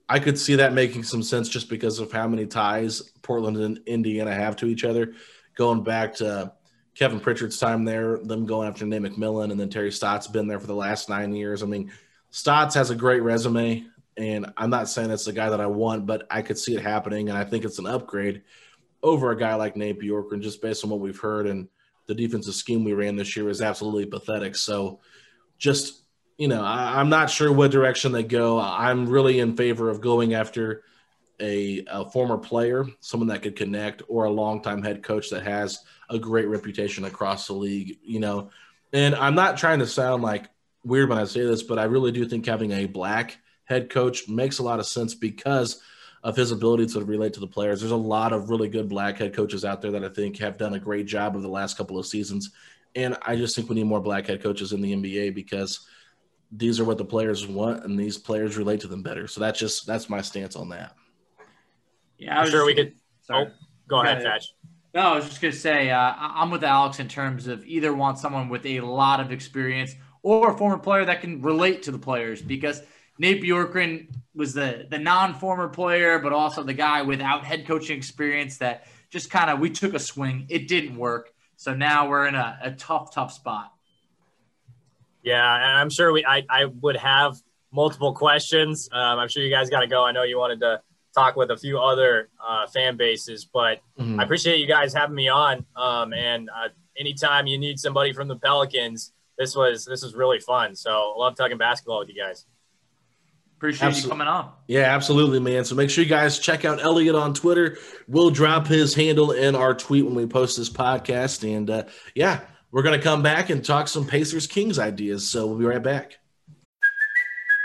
I could see that making some sense just because of how many ties Portland and Indiana have to each other, going back to Kevin Pritchard's time there, them going after Nate McMillan, and then Terry Stotts been there for the last nine years. I mean, Stotts has a great resume, and I'm not saying it's the guy that I want, but I could see it happening, and I think it's an upgrade over a guy like Nate Bjorkgren, just based on what we've heard and the defensive scheme we ran this year is absolutely pathetic. So, just you know, I, am not sure what direction they go. I'm really in favor of going after a, a, former player, someone that could connect, or a longtime head coach that has a great reputation across the league. You know, and I'm not trying to sound like weird when I say this, but I really do think having a black head coach makes a lot of sense because of his ability to relate to the players. There's a lot of really good black head coaches out there that I think have done a great job of the last couple of seasons. And I just think we need more black head coaches in the NBA because – these are what the players want, and these players relate to them better. So that's just that's my stance on that. Yeah, I'm sure we could. Sorry. Oh, go ahead, Thatch. No, I was just gonna say uh, I'm with Alex in terms of either want someone with a lot of experience or a former player that can relate to the players because Nate Bjorkgren was the the non-former player, but also the guy without head coaching experience that just kind of we took a swing. It didn't work, so now we're in a, a tough, tough spot. Yeah, and I'm sure we I, I would have multiple questions. Um, I'm sure you guys got to go. I know you wanted to talk with a few other uh, fan bases, but mm-hmm. I appreciate you guys having me on. Um, and uh, anytime you need somebody from the Pelicans, this was this was really fun. So I love talking basketball with you guys. Appreciate you coming on. Yeah, absolutely, man. So make sure you guys check out Elliot on Twitter. We'll drop his handle in our tweet when we post this podcast. And uh, yeah, we're going to come back and talk some Pacers Kings ideas. So we'll be right back.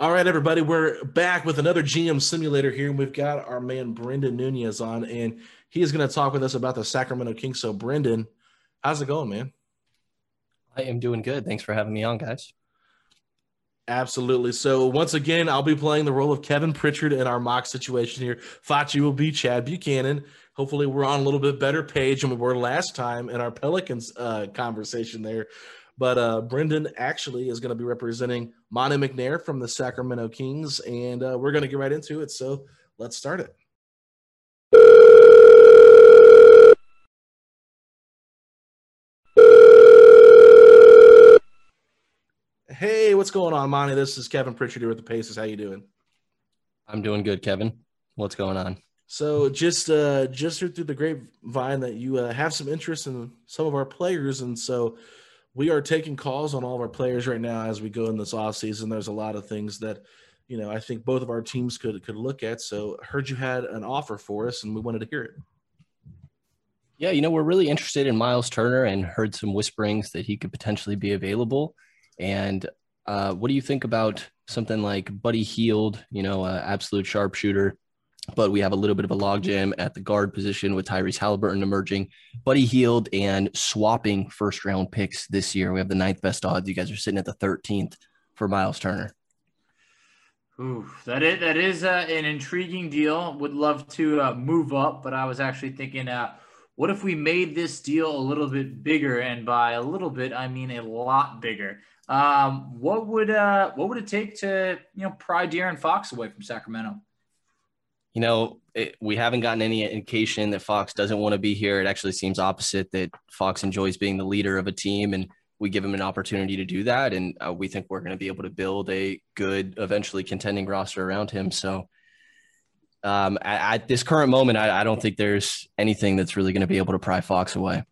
All right, everybody, we're back with another GM simulator here, and we've got our man Brenden Nunes on, and he is going to talk with us about the Sacramento Kings. So, Brenden, how's it going, man? I am doing good. Thanks for having me on, guys. Absolutely. So once again, I'll be playing the role of Kevin Pritchard in our mock situation here. Facci will be Chad Buchanan. Hopefully, we're on a little bit better page than we were last time in our Pelicans uh, conversation there. But uh, Brenden actually is going to be representing Monte McNair from the Sacramento Kings, and uh, we're going to get right into it. So let's start it. Hey, what's going on, Monte? This is Kevin Pritchard here with the Pacers. How you doing? I'm doing good, Kevin. What's going on? So just uh, just heard through the grapevine that you uh, have some interest in some of our players, and so we are taking calls on all of our players right now as we go in this off season. There's a lot of things that you know I think both of our teams could could look at. So heard you had an offer for us, and we wanted to hear it. Yeah, you know, we're really interested in Miles Turner and heard some whisperings that he could potentially be available. And uh, what do you think about something like Buddy Hield, you know, uh, absolute sharpshooter? But we have a little bit of a logjam at the guard position with Tyrese Halliburton emerging, Buddy Hield, and swapping first round picks this year. We have the ninth best odds. You guys are sitting at the 13th for Miles Turner. Ooh, that is that is uh, an intriguing deal. Would love to uh, move up, but I was actually thinking, uh, what if we made this deal a little bit bigger? And by a little bit, I mean a lot bigger. Um, what would uh, what would it take to you know pry De'Aaron Fox away from Sacramento? You know, it, we haven't gotten any indication that Fox doesn't want to be here. It actually seems opposite that Fox enjoys being the leader of a team and we give him an opportunity to do that. And uh, we think we're going to be able to build a good, eventually contending roster around him. So um, at, at, this current moment, I, I, don't think there's anything that's really going to be able to pry Fox away.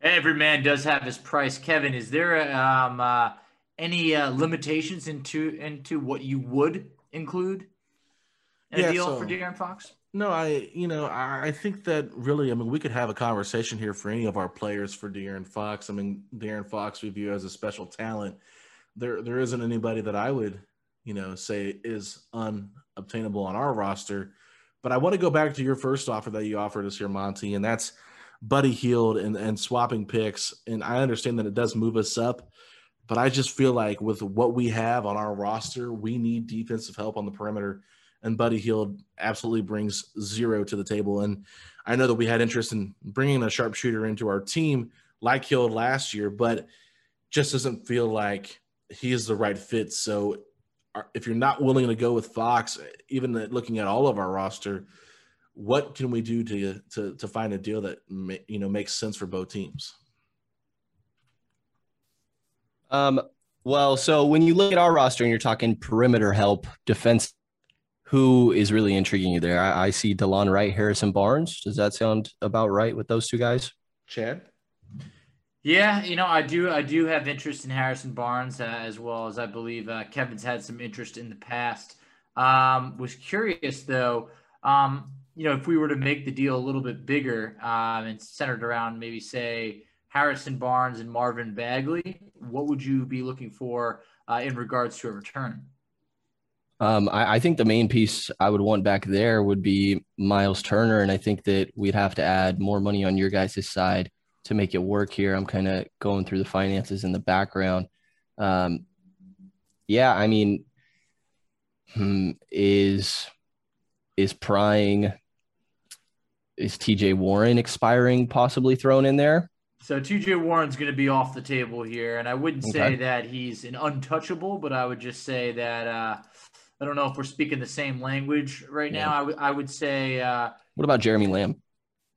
Every man does have his price. Kevin, is there um, uh, any uh, limitations into into what you would include in yeah, deal so, for De'Aaron Fox? No, I you know I, I think that really I mean we could have a conversation here for any of our players for De'Aaron Fox. I mean De'Aaron Fox we view as a special talent. There there isn't anybody that I would you know say is unobtainable on our roster. But I want to go back to your first offer that you offered us here, Monte, and that's Buddy Hield and and swapping picks. And I understand that it does move us up, but I just feel like with what we have on our roster, we need defensive help on the perimeter and Buddy Hield absolutely brings zero to the table. And I know that we had interest in bringing a sharpshooter into our team like Hield last year, but just doesn't feel like he is the right fit. So if you're not willing to go with Fox, even looking at all of our roster, what can we do to to, to find a deal that you know makes sense for both teams? Um, well, so when you look at our roster and you're talking perimeter help, defense who is really intriguing you there? I, I see Delon Wright, Harrison Barnes. Does that sound about right with those two guys? Chad? Yeah, you know, I do. I do have interest in Harrison Barnes uh, as well as I believe uh, Kevin's had some interest in the past. Um, was curious though, um, you know, if we were to make the deal a little bit bigger um, and centered around maybe say Harrison Barnes and Marvin Bagley, what would you be looking for uh, in regards to a return? Um, I, I, think the main piece I would want back there would be Miles Turner, and I think that we'd have to add more money on your guys' side to make it work here. I'm kind of going through the finances in the background. Um, yeah, I mean, hmm, is is prying is TJ Warren expiring possibly thrown in there? So TJ Warren's going to be off the table here, and I wouldn't okay. say that he's an untouchable, but I would just say that. Uh, I don't know if we're speaking the same language right yeah. now. I, w- I would say. Uh, what about Jeremy Lamb?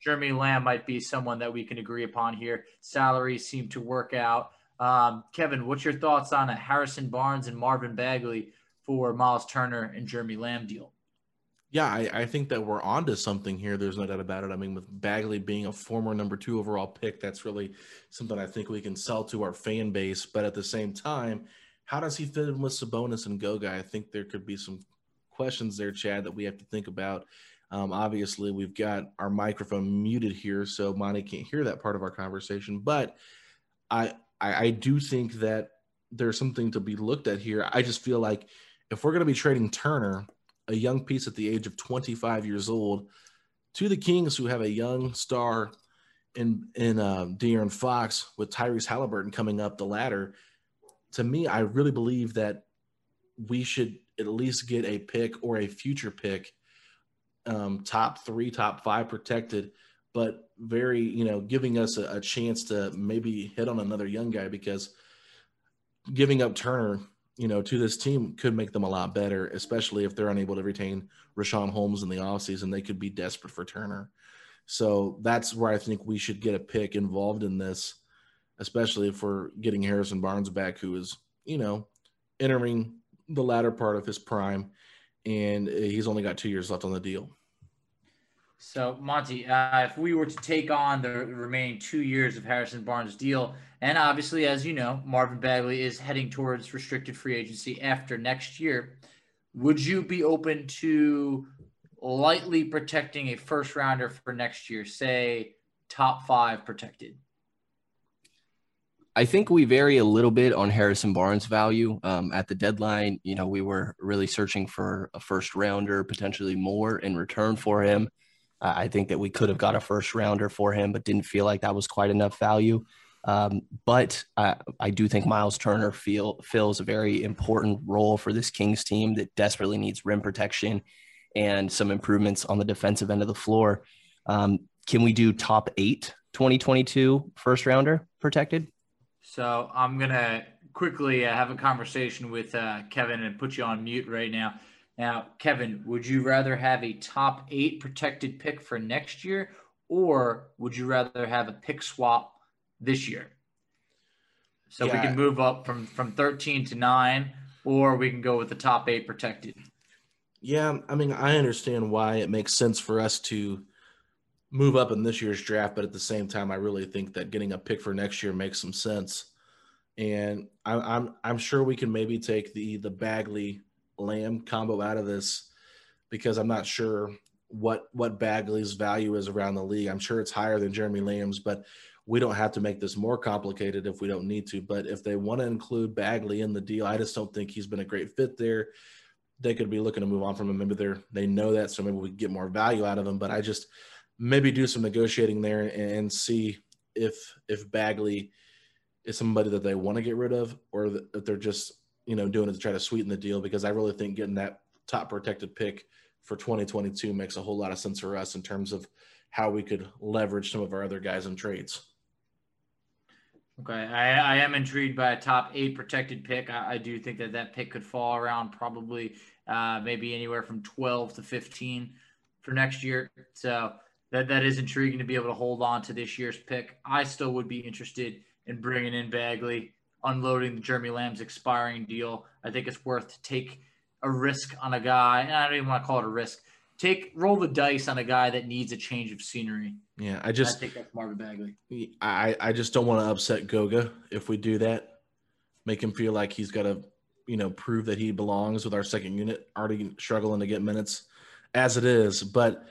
Jeremy Lamb might be someone that we can agree upon here. Salaries seem to work out. Um, Kevin, what's your thoughts on a Harrison Barnes and Marvin Bagley for Miles Turner and Jeremy Lamb deal? Yeah, I, I, think that we're onto something here. There's no doubt about it. I mean, with Bagley being a former number two overall pick, that's really something I think we can sell to our fan base. But at the same time, how does he fit in with Sabonis and Goga? I think there could be some questions there, Chad, that we have to think about. Um, obviously, we've got our microphone muted here, so Monte can't hear that part of our conversation. But I, I, I do think that there's something to be looked at here. I just feel like if we're going to be trading Turner, a young piece at the age of 25 years old, to the Kings, who have a young star in in uh, De'Aaron Fox with Tyrese Halliburton coming up the ladder, to me, I really believe that we should at least get a pick or a future pick, um, top three, top five protected, but very, you know, giving us a, a chance to maybe hit on another young guy because giving up Turner, you know, to this team could make them a lot better, especially if they're unable to retain Richaun Holmes in the offseason. They could be desperate for Turner. So that's where I think we should get a pick involved in this especially if we're getting Harrison Barnes back, who is, you know, entering the latter part of his prime, and he's only got two years left on the deal. So, Monte, uh, if we were to take on the remaining two years of Harrison Barnes' deal, and obviously, as you know, Marvin Bagley is heading towards restricted free agency after next year, would you be open to lightly protecting a first rounder for next year, say top five protected? I think we vary a little bit on Harrison Barnes' value. Um, at the deadline, you know, we were really searching for a first rounder, potentially more in return for him. Uh, I think that we could have got a first rounder for him, but didn't feel like that was quite enough value. Um, but I, I, do think Miles Turner feel, fills a very important role for this Kings team that desperately needs rim protection and some improvements on the defensive end of the floor. Um, can we do top eight 2022 first rounder protected? So I'm going to quickly uh, have a conversation with uh, Kevin and put you on mute right now. Now, Kevin, would you rather have a top eight protected pick for next year, or would you rather have a pick swap this year? So yeah. we can move up from from 13 to nine, or we can go with the top eight protected. Yeah, I mean, I understand why it makes sense for us to move up in this year's draft, but at the same time, I really think that getting a pick for next year makes some sense. And I'm I'm, I'm sure we can maybe take the the Bagley Lamb combo out of this because I'm not sure what what Bagley's value is around the league. I'm sure it's higher than Jeremy Lamb's, but we don't have to make this more complicated if we don't need to. But if they want to include Bagley in the deal, I just don't think he's been a great fit there. They could be looking to move on from him. Maybe they're they know that, so maybe we get more value out of him. But I just maybe do some negotiating there and, see if if Bagley is somebody that they want to get rid of, or if they're just you know, doing it to try to sweeten the deal because I really think getting that top protected pick for 2022 makes a whole lot of sense for us in terms of how we could leverage some of our other guys in trades. Okay, I, I am intrigued by a top eight protected pick. I, I do think that that pick could fall around probably uh, maybe anywhere from 12 to 15 for next year. So that that is intriguing to be able to hold on to this year's pick. I still would be interested in bringing in Bagley unloading the Jeremy Lamb's expiring deal. I think it's worth to take a risk on a guy. And I don't even want to call it a risk. Take roll the dice on a guy that needs a change of scenery. Yeah, I just I think that's Marvin Bagley. I I just don't want to upset Goga if we do that. Make him feel like he's got to, you know, prove that he belongs with our second unit. Already struggling to get minutes as it is, but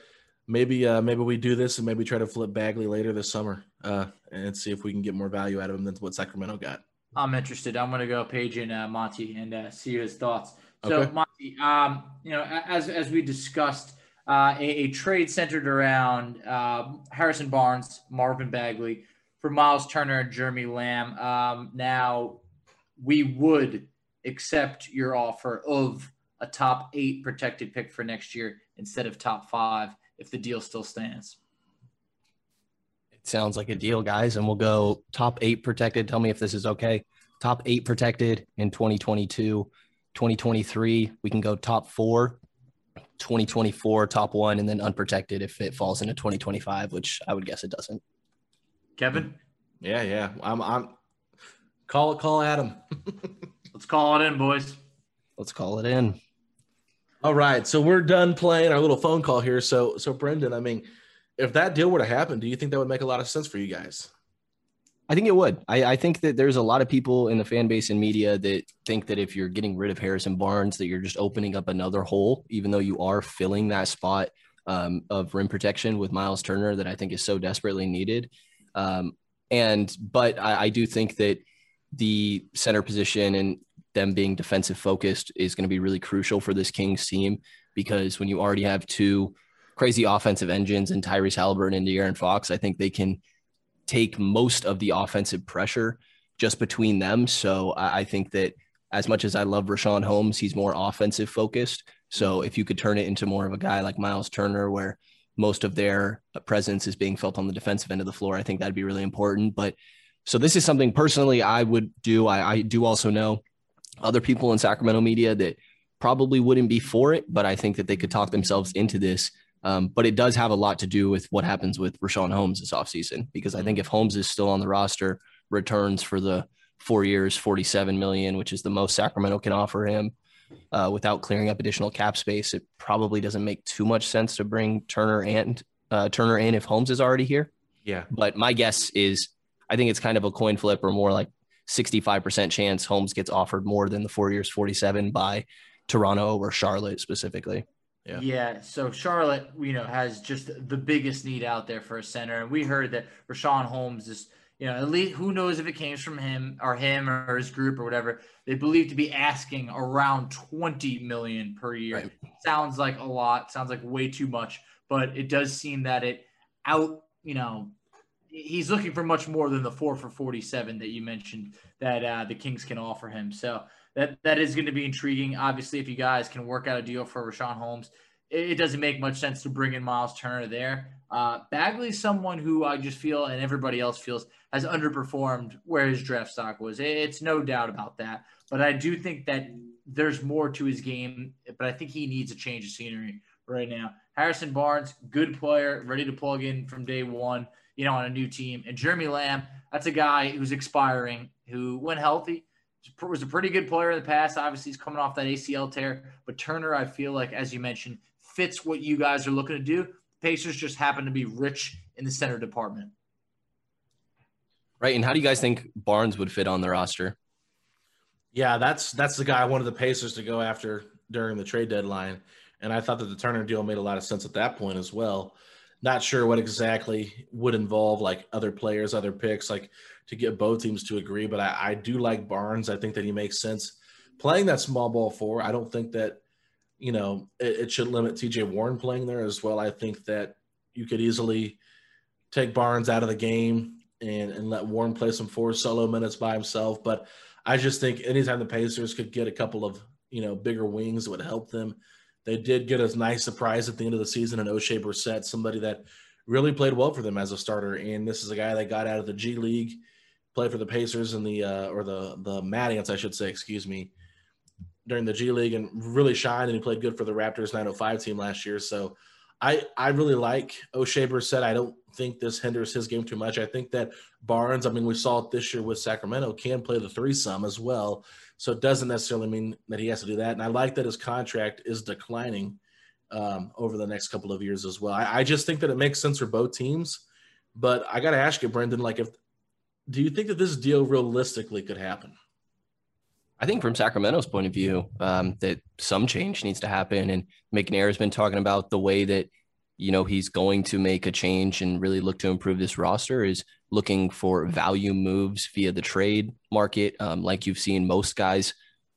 maybe uh, maybe we do this and maybe try to flip Bagley later this summer uh, and see if we can get more value out of him than what Sacramento got. I'm interested. I'm going to go page in uh, Monte and uh, see his thoughts. So, okay. Monte, um, you know, as as we discussed, uh, a, a, trade centered around uh, Harrison Barnes, Marvin Bagley, for Miles Turner and Jeremy Lamb. Um, now, we would accept your offer of a top eight protected pick for next year instead of top five if the deal still stands. It sounds like a deal, guys. And we'll go top eight protected. Tell me if this is okay. Top eight protected in 2022. 2023, we can go top four. 2024, top one, and then unprotected if it falls into 2025, which I would guess it doesn't. Kevin? Yeah, yeah. I'm I'm call it call Adam. [laughs] Let's call it in, boys. Let's call it in. All right. So we're done playing our little phone call here. So so Brenden, I mean, if that deal were to happen, do you think that would make a lot of sense for you guys? I think it would. I, I, think that there's a lot of people in the fan base and media that think that if you're getting rid of Harrison Barnes, that you're just opening up another hole, even though you are filling that spot um, of rim protection with Miles Turner that I think is so desperately needed. Um, and but I, I do think that the center position and them being defensive focused is going to be really crucial for this Kings team because when you already have two crazy offensive engines and Tyrese Halliburton and De'Aaron Fox, I think they can take most of the offensive pressure just between them. So I, think that as much as I love Richaun Holmes, he's more offensive focused. So if you could turn it into more of a guy like Miles Turner, where most of their presence is being felt on the defensive end of the floor, I think that'd be really important. But so this is something personally I would do. I, I do also know other people in Sacramento media that probably wouldn't be for it, but I think that they could talk themselves into this um, but it does have a lot to do with what happens with Richaun Holmes this offseason, because I think if Holmes is still on the roster, returns for the four years, 47 million, which is the most Sacramento can offer him uh, without clearing up additional cap space, it probably doesn't make too much sense to bring Turner and uh, Turner in if Holmes is already here. Yeah. But my guess is I think it's kind of a coin flip or more like 65% chance Holmes gets offered more than the four years, 47 by Toronto or Charlotte specifically. Yeah. yeah. So Charlotte, you know, has just the biggest need out there for a center. And we heard that Richaun Holmes is, you know, at least who knows if it came from him or him or his group or whatever. They believe to be asking around 20 million per year. Right. Sounds like a lot, sounds like way too much, but it does seem that it out, you know, he's looking for much more than the four for 47 that you mentioned that uh, the Kings can offer him. So that that is going to be intriguing. Obviously, if you guys can work out a deal for Richaun Holmes, it, it doesn't make much sense to bring in Miles Turner there. Uh, Bagley's someone who I just feel and everybody else feels has underperformed where his draft stock was. It, it's no doubt about that. But I do think that there's more to his game. But I think he needs a change of scenery right now. Harrison Barnes, good player, ready to plug in from day one. You know, on a new team, and Jeremy Lamb, that's a guy who's expiring, who, when healthy, was a pretty good player in the past. Obviously, he's coming off that ACL tear. But Turner, I feel like, as you mentioned, fits what you guys are looking to do. The Pacers just happen to be rich in the center department. Right. And how do you guys think Barnes would fit on the roster? Yeah, that's that's the guy I wanted the Pacers to go after during the trade deadline, and I thought that the Turner deal made a lot of sense at that point as well. Not sure what exactly would involve like other players, other picks, like to get both teams to agree. But I, I do like Barnes. I think that he makes sense playing that small ball four. I don't think that you know it, it should limit TJ Warren playing there as well. I think that you could easily take Barnes out of the game and, and let Warren play some four solo minutes by himself. But I just think anytime the Pacers could get a couple of you know bigger wings, it would help them. They did get a nice surprise at the end of the season in Oshae Brissett, somebody that really played well for them as a starter. And this is a guy that got out of the G League, played for the Pacers and the uh, or the the Mad Ants, I should say, excuse me, during the G League and really shined. And he played good for the Raptors 905 team last year. So I I really like Oshae Brissett. I don't think this hinders his game too much. I think that Barnes, I mean, we saw it this year with Sacramento, can play the three some as well. So it doesn't necessarily mean that he has to do that. And I like that his contract is declining um, over the next couple of years as well. I, I, just think that it makes sense for both teams. But I got to ask you, Brenden, like, if do you think that this deal realistically could happen? I think from Sacramento's point of view, um, that some change needs to happen. And McNair has been talking about the way that you know he's going to make a change and really look to improve this roster is looking for value moves via the trade market um, like you've seen most guys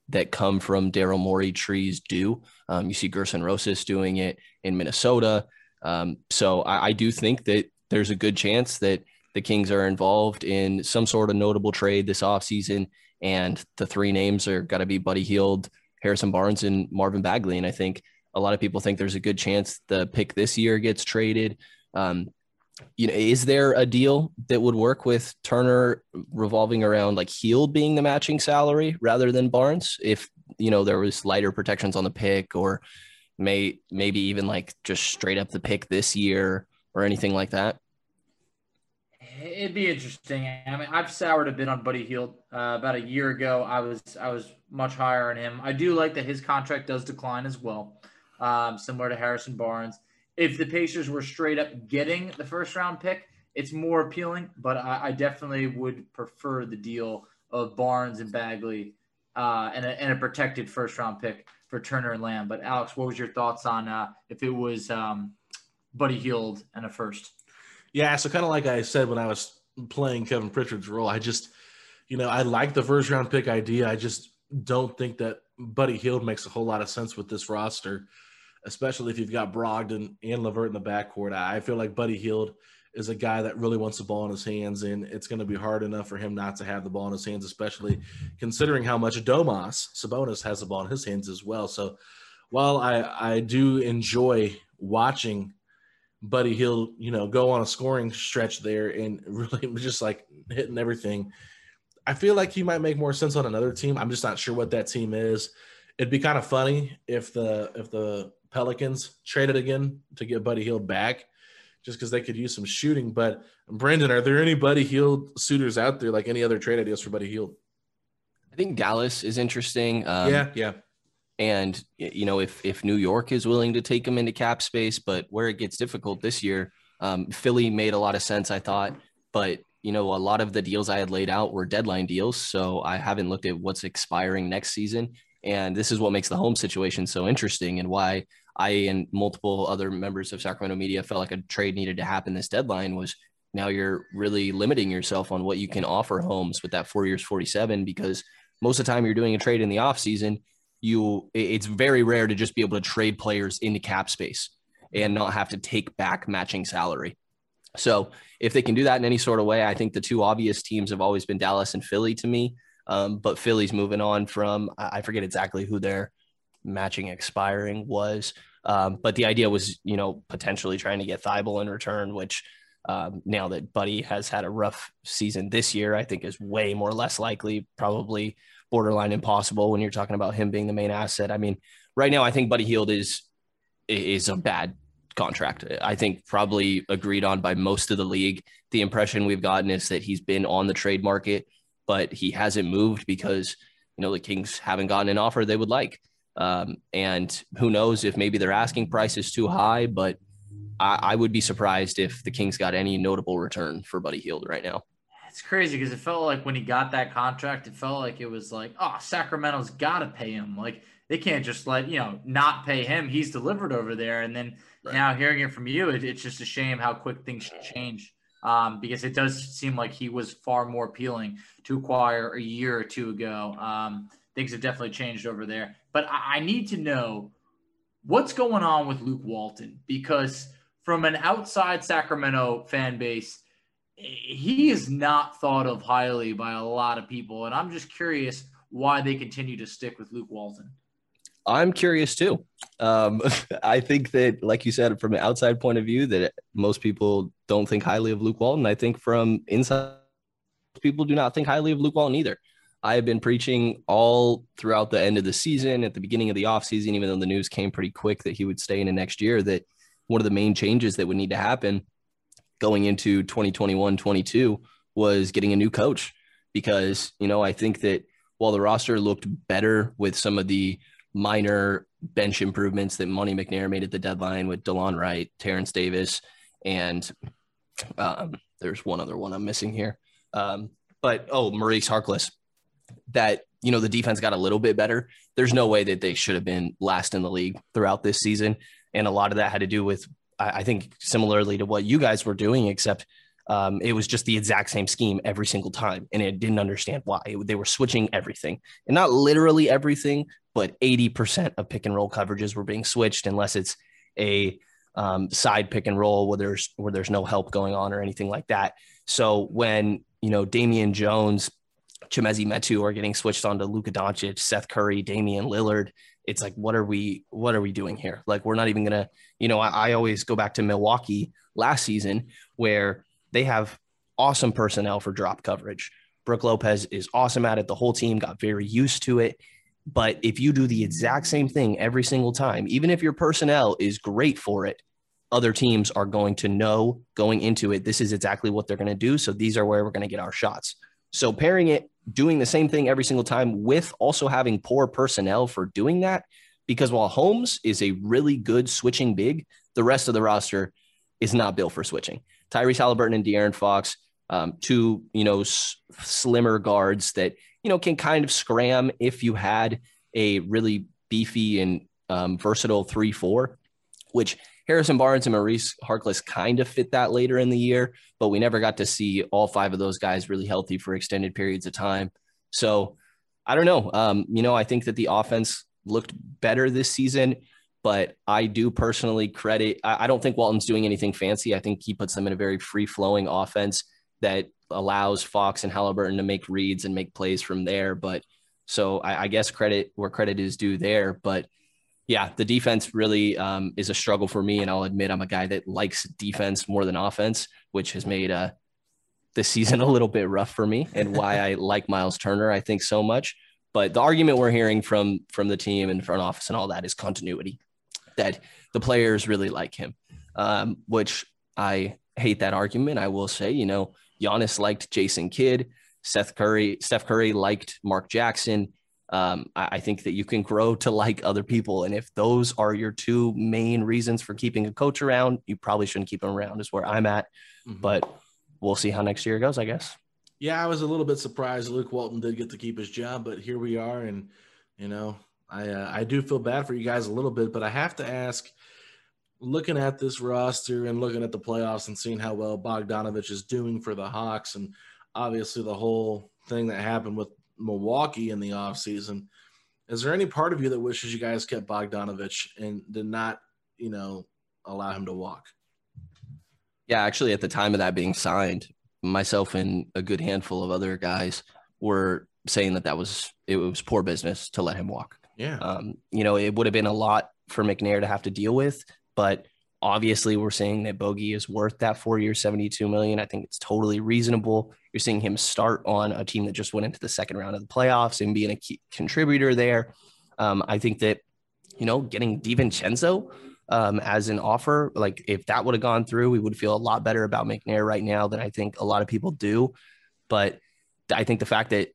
that come from Daryl Morey trees do. Um, you see Gerson Rosas doing it in Minnesota. Um, so I, I, do think that there's a good chance that the Kings are involved in some sort of notable trade this offseason. And the three names are got to be Buddy Hield, Harrison Barnes, and Marvin Bagley. And I think a lot of people think there's a good chance the pick this year gets traded. Um, you know, is there a deal that would work with Turner revolving around like Hield being the matching salary rather than Barnes? If you know there was lighter protections on the pick, or may maybe even like just straight up the pick this year or anything like that. It'd be interesting. I mean, I've soured a bit on Buddy Hield. Uh, about a year ago, I was I was much higher on him. I do like that his contract does decline as well um, similar to Harrison Barnes. If the Pacers were straight up getting the first round pick, it's more appealing, but I, I definitely would prefer the deal of Barnes and Bagley uh, and, a, and, a, protected first round pick for Turner and Lamb. But Alex, what was your thoughts on uh, if it was um, Buddy Hield and a first? Yeah, so kind of like I said when I was playing Kevin Pritchard's role, I just, you know, I like the first round pick idea. I just don't think that Buddy Hield makes a whole lot of sense with this roster especially if you've got Brogdon and LeVert in the backcourt. I feel like Buddy Hield is a guy that really wants the ball in his hands, and it's going to be hard enough for him not to have the ball in his hands, especially considering how much Domas Sabonis has the ball in his hands as well. So while I, I do enjoy watching Buddy Hield, you know, go on a scoring stretch there and [laughs] really just like hitting everything, I feel like he might make more sense on another team. I'm just not sure what that team is. It'd be kind of funny if the if the Pelicans traded again to get Buddy Hield back, just because they could use some shooting. But Brandon, are there any Buddy Hield suitors out there, like any other trade ideas for Buddy Hield? I think Dallas is interesting. Um, yeah, yeah. And you know, if if New York is willing to take him into cap space, but where it gets difficult this year, um, Philly made a lot of sense, I thought. But you know, a lot of the deals I had laid out were deadline deals, so I haven't looked at what's expiring next season. And this is what makes the home situation so interesting and why I and multiple other members of Sacramento media felt like a trade needed to happen this deadline was now you're really limiting yourself on what you can offer Holmes with that four years 47 because most of the time you're doing a trade in the offseason you it's very rare to just be able to trade players into cap space and not have to take back matching salary. So if they can do that in any sort of way i think the two obvious teams have always been dallas and philly to me. Um, but philly's moving on from i forget exactly who their matching expiring was um, but the idea was you know potentially trying to get Thybulle in return which um, now that Buddy has had a rough season this year, I think is way more less likely, probably borderline impossible when you're talking about him being the main asset. I mean, right now, I think Buddy Hield is is a bad contract. I think probably agreed on by most of the league. The impression we've gotten is that he's been on the trade market, but he hasn't moved because you know the Kings haven't gotten an offer they would like. Um, and who knows if maybe their asking price is too high, but I, I would be surprised if the Kings got any notable return for Buddy Hield right now. It's crazy because it felt like when he got that contract, it felt like it was like, oh, Sacramento's got to pay him. Like they can't just let you know not pay him. He's delivered over there, and then right. now hearing it from you, it, it's just a shame how quick things change. Um, because it does seem like he was far more appealing to acquire a year or two ago. Um, things have definitely changed over there. But I, I need to know what's going on with Luke Walton because from an outside Sacramento fan base, he is not thought of highly by a lot of people. And I'm just curious why they continue to stick with Luke Walton. I'm curious too. Um, [laughs] I think that, like you said, from an outside point of view, that most people don't think highly of Luke Walton. I think from inside, people do not think highly of Luke Walton either. I have been preaching all throughout the end of the season, at the beginning of the offseason, even though the news came pretty quick that he would stay in the next year, that one of the main changes that would need to happen going into 2021 22 was getting a new coach. Because you know i think that while the roster looked better with some of the minor bench improvements that Monte mcnair made at the deadline with delon wright terence davis and um, there's one other one i'm missing here. Um, but oh maurice harkless that you know the defense got a little bit better. There's no way that they should have been last in the league throughout this season. And a lot of that had to do with I think similarly to what you guys were doing, except um, it was just the exact same scheme every single time, and it didn't understand why. They were switching everything, and not literally everything, but eighty percent of pick and roll coverages were being switched, unless it's a um, side pick and roll where there's where there's no help going on or anything like that. So when you know Damian Jones, Chimezie Metu are getting switched onto Luka Doncic, Seth Curry, Damian Lillard, it's like what are we what are we doing here? Like we're not even gonna you know I, I, always go back to milwaukee last season where they have awesome personnel for drop coverage. Brook lopez is awesome at it. The whole team got very used to it. But if you do the exact same thing every single time even if your personnel is great for it other teams are going to know going into it this is exactly what they're going to do. So these are where we're going to get our shots so pairing it doing the same thing every single time with also having poor personnel for doing that. Because while Holmes is a really good switching big, the rest of the roster is not built for switching. Tyrese Halliburton and De'Aaron Fox, um, two you know s- slimmer guards that you know can kind of scram if you had a really beefy and um, versatile three four, which Harrison Barnes and Maurice Harkless kind of fit that later in the year, but we never got to see all five of those guys really healthy for extended periods of time. So I don't know. Um, you know, I think that the offense looked better this season, but I do personally credit. I, I don't think Walton's doing anything fancy. I think he puts them in a very free flowing offense that allows Fox and Halliburton to make reads and make plays from there. But so I, I guess credit where credit is due there. But yeah, the defense really um, is a struggle for me, and I'll admit I'm a guy that likes defense more than offense, which has made uh, this season a little bit rough for me, and why I [laughs] like Miles Turner, I think so much. But the argument we're hearing from from the team and front office and all that is continuity, that the players really like him, um, which I hate that argument. I will say, you know, Giannis liked Jason Kidd, Seth Curry, Steph Curry liked Mark Jackson um, I, I, think that you can grow to like other people. And if those are your two main reasons for keeping a coach around, you probably shouldn't keep him around, is where I'm at. Mm-hmm. But we'll see how next year goes, I guess. Yeah, I was a little bit surprised Luke Walton did get to keep his job, but here we are. And, you know, I uh, I do feel bad for you guys a little bit, but I have to ask. Looking at this roster and looking at the playoffs and seeing how well Bogdanovich is doing for the Hawks, and obviously the whole thing that happened with Milwaukee in the offseason, is there any part of you that wishes you guys kept Bogdanovich and did not, you know, allow him to walk? Yeah, actually, at the time of that being signed, myself and a good handful of other guys were saying that that was it was poor business to let him walk. Yeah. Um, you know, it would have been a lot for McNair to have to deal with, but obviously we're saying that Bogey is worth that four year, 72 million. I think it's totally reasonable. You're seeing him start on a team that just went into the second round of the playoffs and being a key contributor there. Um, I think that, you know, getting DiVincenzo um, as an offer, like if that would have gone through, we would feel a lot better about McNair right now than I think a lot of people do. But I think the fact that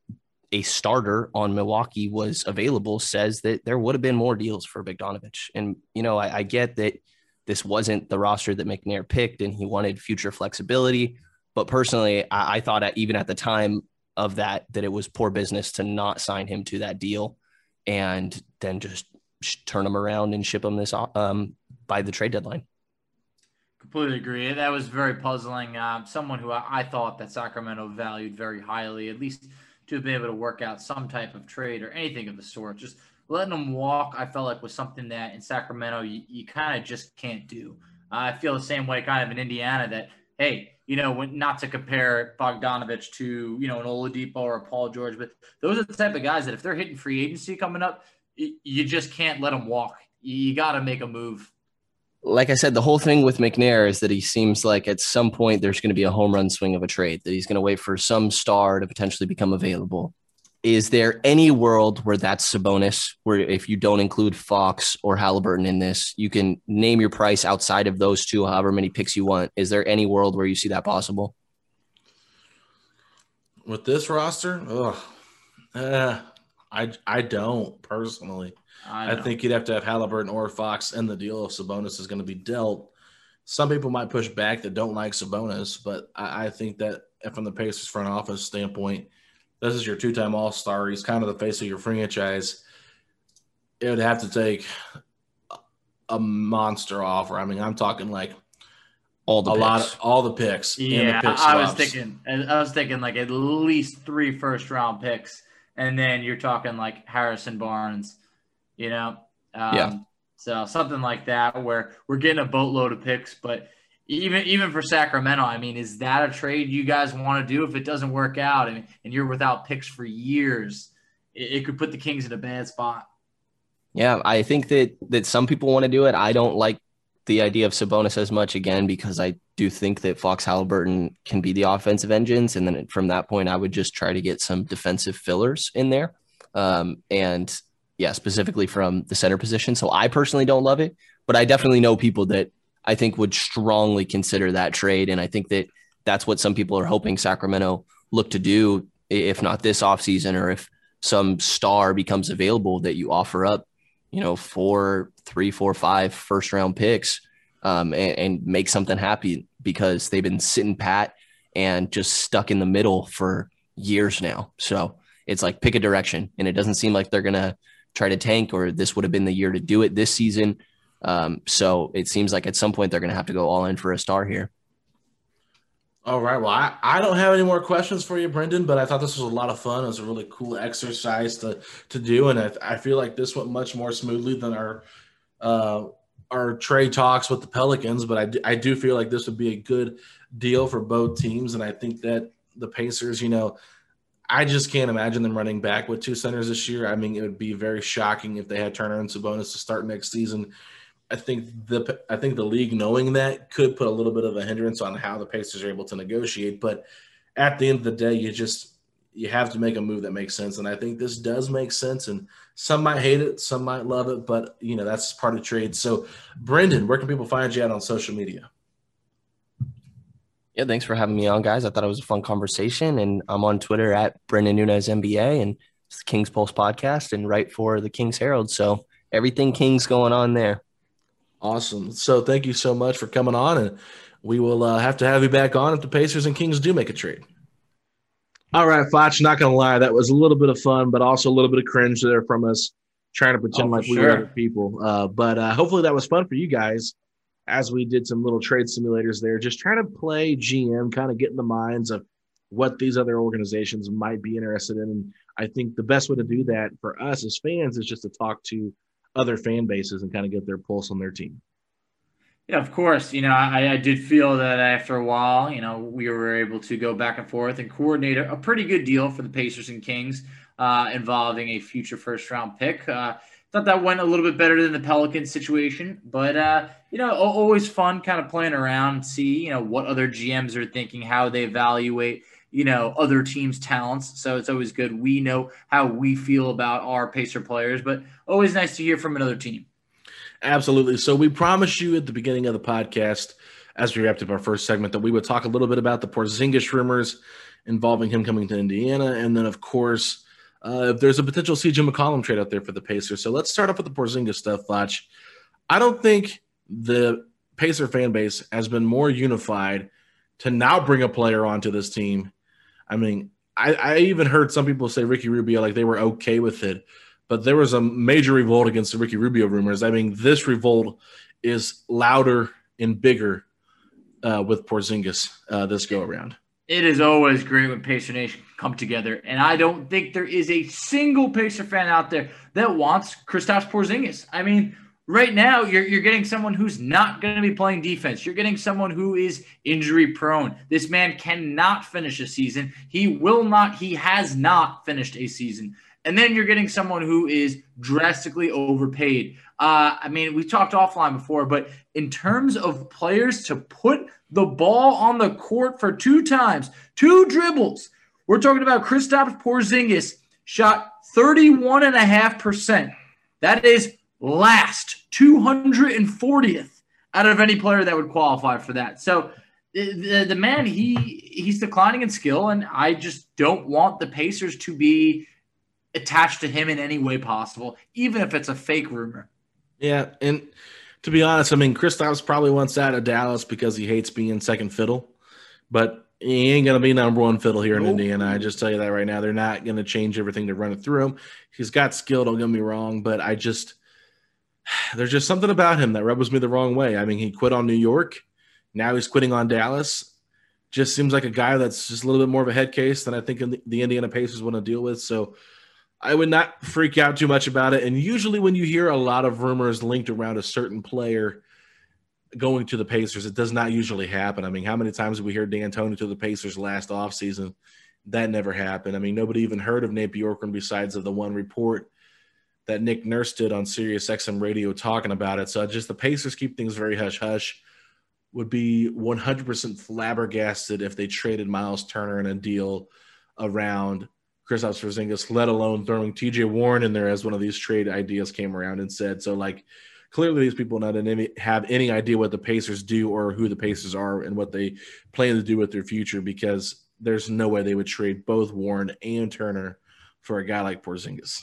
a starter on Milwaukee was available says that there would have been more deals for Bogdanovich. And, you know, I, I get that this wasn't the roster that McNair picked and he wanted future flexibility. But personally, I, I thought at, even at the time of that, that it was poor business to not sign him to that deal and then just turn him around and ship him this um, by the trade deadline. Completely agree. That was very puzzling. Um, someone who I, I, thought that Sacramento valued very highly, at least to be able to work out some type of trade or anything of the sort. Just letting them walk, I felt like was something that in Sacramento you, you kind of just can't do. Uh, I feel the same way kind of in Indiana that, hey, you know, when, not to compare Bogdanovich to, you know, an Oladipo or a Paul George, but those are the type of guys that if they're hitting free agency coming up, you just can't let them walk. You got to make a move. Like I said, the whole thing with McNair is that he seems like at some point there's going to be a home run swing of a trade, that he's going to wait for some star to potentially become available. Is there any world where that's Sabonis, where if you don't include Fox or Halliburton in this, you can name your price outside of those two, however many picks you want? Is there any world where you see that possible? With this roster, ugh, uh, I I don't personally. I, I, think you'd have to have Halliburton or Fox in the deal if Sabonis is going to be dealt. Some people might push back that don't like Sabonis, but I, I think that from the Pacers front office standpoint, this is your two-time All-Star. He's kind of the face of your franchise. It would have to take a monster offer. I mean, I'm talking like all the a picks. lot of all the picks. Yeah, the pick I was thinking. I was thinking like at least three first-round picks, and then you're talking like Harrison Barnes. You know, um, yeah. So something like that, where we're getting a boatload of picks, but even even for Sacramento, I mean, is that a trade you guys want to do if it doesn't work out and, and you're without picks for years? It, it could put the Kings in a bad spot. Yeah, I think that that some people want to do it. I don't like the idea of Sabonis as much again because I do think that Fox Halliburton can be the offensive engines, and then from that point, I would just try to get some defensive fillers in there, um, and yeah, specifically from the center position. So I personally don't love it, but I definitely know people that I think would strongly consider that trade. And I think that that's what some people are hoping Sacramento look to do, if not this offseason or if some star becomes available that you offer up, you know, four, three, four, five first round picks um, and, and make something happy because they've been sitting pat and just stuck in the middle for years now. So it's like pick a direction. And it doesn't seem like they're going to try to tank or this would have been the year to do it this season. Um, so it seems like at some point they're going to have to go all in for a star here. All right. Well, I, I don't have any more questions for you, Brenden, but I thought this was a lot of fun. It was a really cool exercise to to do, and I, I feel like this went much more smoothly than our uh, our trade talks with the Pelicans. But I do, I do feel like this would be a good deal for both teams, and I think that the Pacers, you know, I just can't imagine them running back with two centers this year. I mean, it would be very shocking if they had Turner and Sabonis to start next season. I think the I think the league knowing that could put a little bit of a hindrance on how the Pacers are able to negotiate. But at the end of the day, you just you have to make a move that makes sense, and I think this does make sense. And some might hate it, some might love it, but you know that's part of trade. So, Brenden, where can people find you at on social media? Yeah, thanks for having me on, guys. I thought it was a fun conversation, and I'm on Twitter at Brenden Nunes NBA and it's the Kings Pulse podcast and write for the Kings Herald. So everything Kings going on there. Awesome. So thank you so much for coming on, and we will uh, have to have you back on if the Pacers and Kings do make a trade. All right, Foch, not going to lie, that was a little bit of fun, but also a little bit of cringe there from us. trying to pretend Oh, like we sure. were other people. Uh, but uh, hopefully that was fun for you guys as we did some little trade simulators there, just trying to play GM, kind of get in the minds of what these other organizations might be interested in. And I think the best way to do that for us as fans is just to talk to other fan bases and kind of get their pulse on their team. Yeah, of course. You know, I, I did feel that after a while, you know, we were able to go back and forth and coordinate a, pretty good deal for the Pacers and Kings uh, involving a future first round pick. Uh, thought that went a little bit better than the Pelicans situation, but uh, you know, always fun kind of playing around, see you know what other GMs are thinking, how they evaluate you know other teams' talents. So it's always good. We know how we feel about our Pacer players, but always nice to hear from another team. Absolutely. So we promised you at the beginning of the podcast, as we wrapped up our first segment, that we would talk a little bit about the Porzingis rumors involving him coming to Indiana, and then of course, uh, if there's a potential CJ McCollum trade out there for the Pacers. So let's start off with the Porzingis stuff, Foch. I don't think the Pacer fan base has been more unified to now bring a player onto this team. I mean, I, I even heard some people say Ricky Rubio like they were okay with it, but there was a major revolt against the Ricky Rubio rumors. I mean, this revolt is louder and bigger uh, with Porzingis uh, this go around. It is always great when Pacer Nation come together, and I don't think there is a single Pacer fan out there that wants Kristaps Porzingis. I mean, right now you're you're getting someone who's not going to be playing defense. You're getting someone who is injury prone. This man cannot finish a season. He will not. He has not finished a season. And then you're getting someone who is drastically overpaid. Uh, I mean, we talked offline before, but in terms of players to put the ball on the court for two times, two dribbles, we're talking about Kristaps Porzingis shot 31.5%. That is last 240th out of any player that would qualify for that. So the, the, man, he he's declining in skill, and I just don't want the Pacers to be attached to him in any way possible, even if it's a fake rumor. Yeah, and to be honest, I mean, Kristaps probably wants out of Dallas because he hates being second fiddle, but he ain't gonna be number one fiddle here in Nope. Indiana. I just tell you that right now. They're not gonna change everything to run it through him. He's got skill. Don't get me wrong, but I just [sighs] there's just something about him that rubs me the wrong way. I mean, he quit on New York. Now he's quitting on Dallas. Just seems like a guy that's just a little bit more of a head case than I think the- Indiana Pacers want to deal with. So I would not freak out too much about it. And usually, when you hear a lot of rumors linked around a certain player going to the Pacers, it does not usually happen. I mean, how many times did we hear D'Antoni to the Pacers last offseason? That never happened. I mean, nobody even heard of Nate Bjorkgren besides of the one report that Nick Nurse did on Sirius XM radio talking about it. So just the Pacers keep things very hush hush. Would be 100% flabbergasted if they traded Miles Turner in a deal around Kristaps Porzingis, let alone throwing TJ Warren in there as one of these trade ideas came around and said. So like clearly these people not any, have any idea what the Pacers do or who the Pacers are and what they plan to do with their future because there's no way they would trade both Warren and Turner for a guy like Porzingis.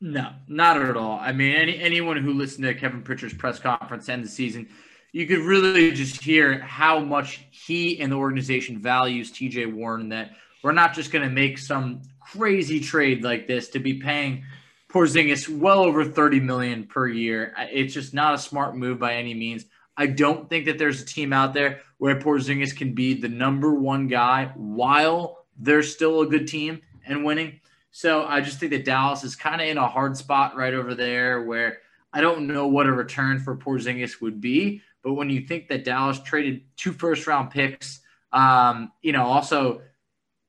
No, not at all. I mean, any anyone who listened to Kevin Pritchard's press conference end the season, you could really just hear how much he and the organization values TJ Warren. That we're not just going to make some crazy trade like this to be paying Porzingis well over thirty million per year. It's just not a smart move by any means. I don't think that there's a team out there where Porzingis can be the number one guy while they're still a good team and winning. So I just think that Dallas is kind of in a hard spot right over there where I don't know what a return for Porzingis would be. But when you think that Dallas traded two first round picks, um, you know, also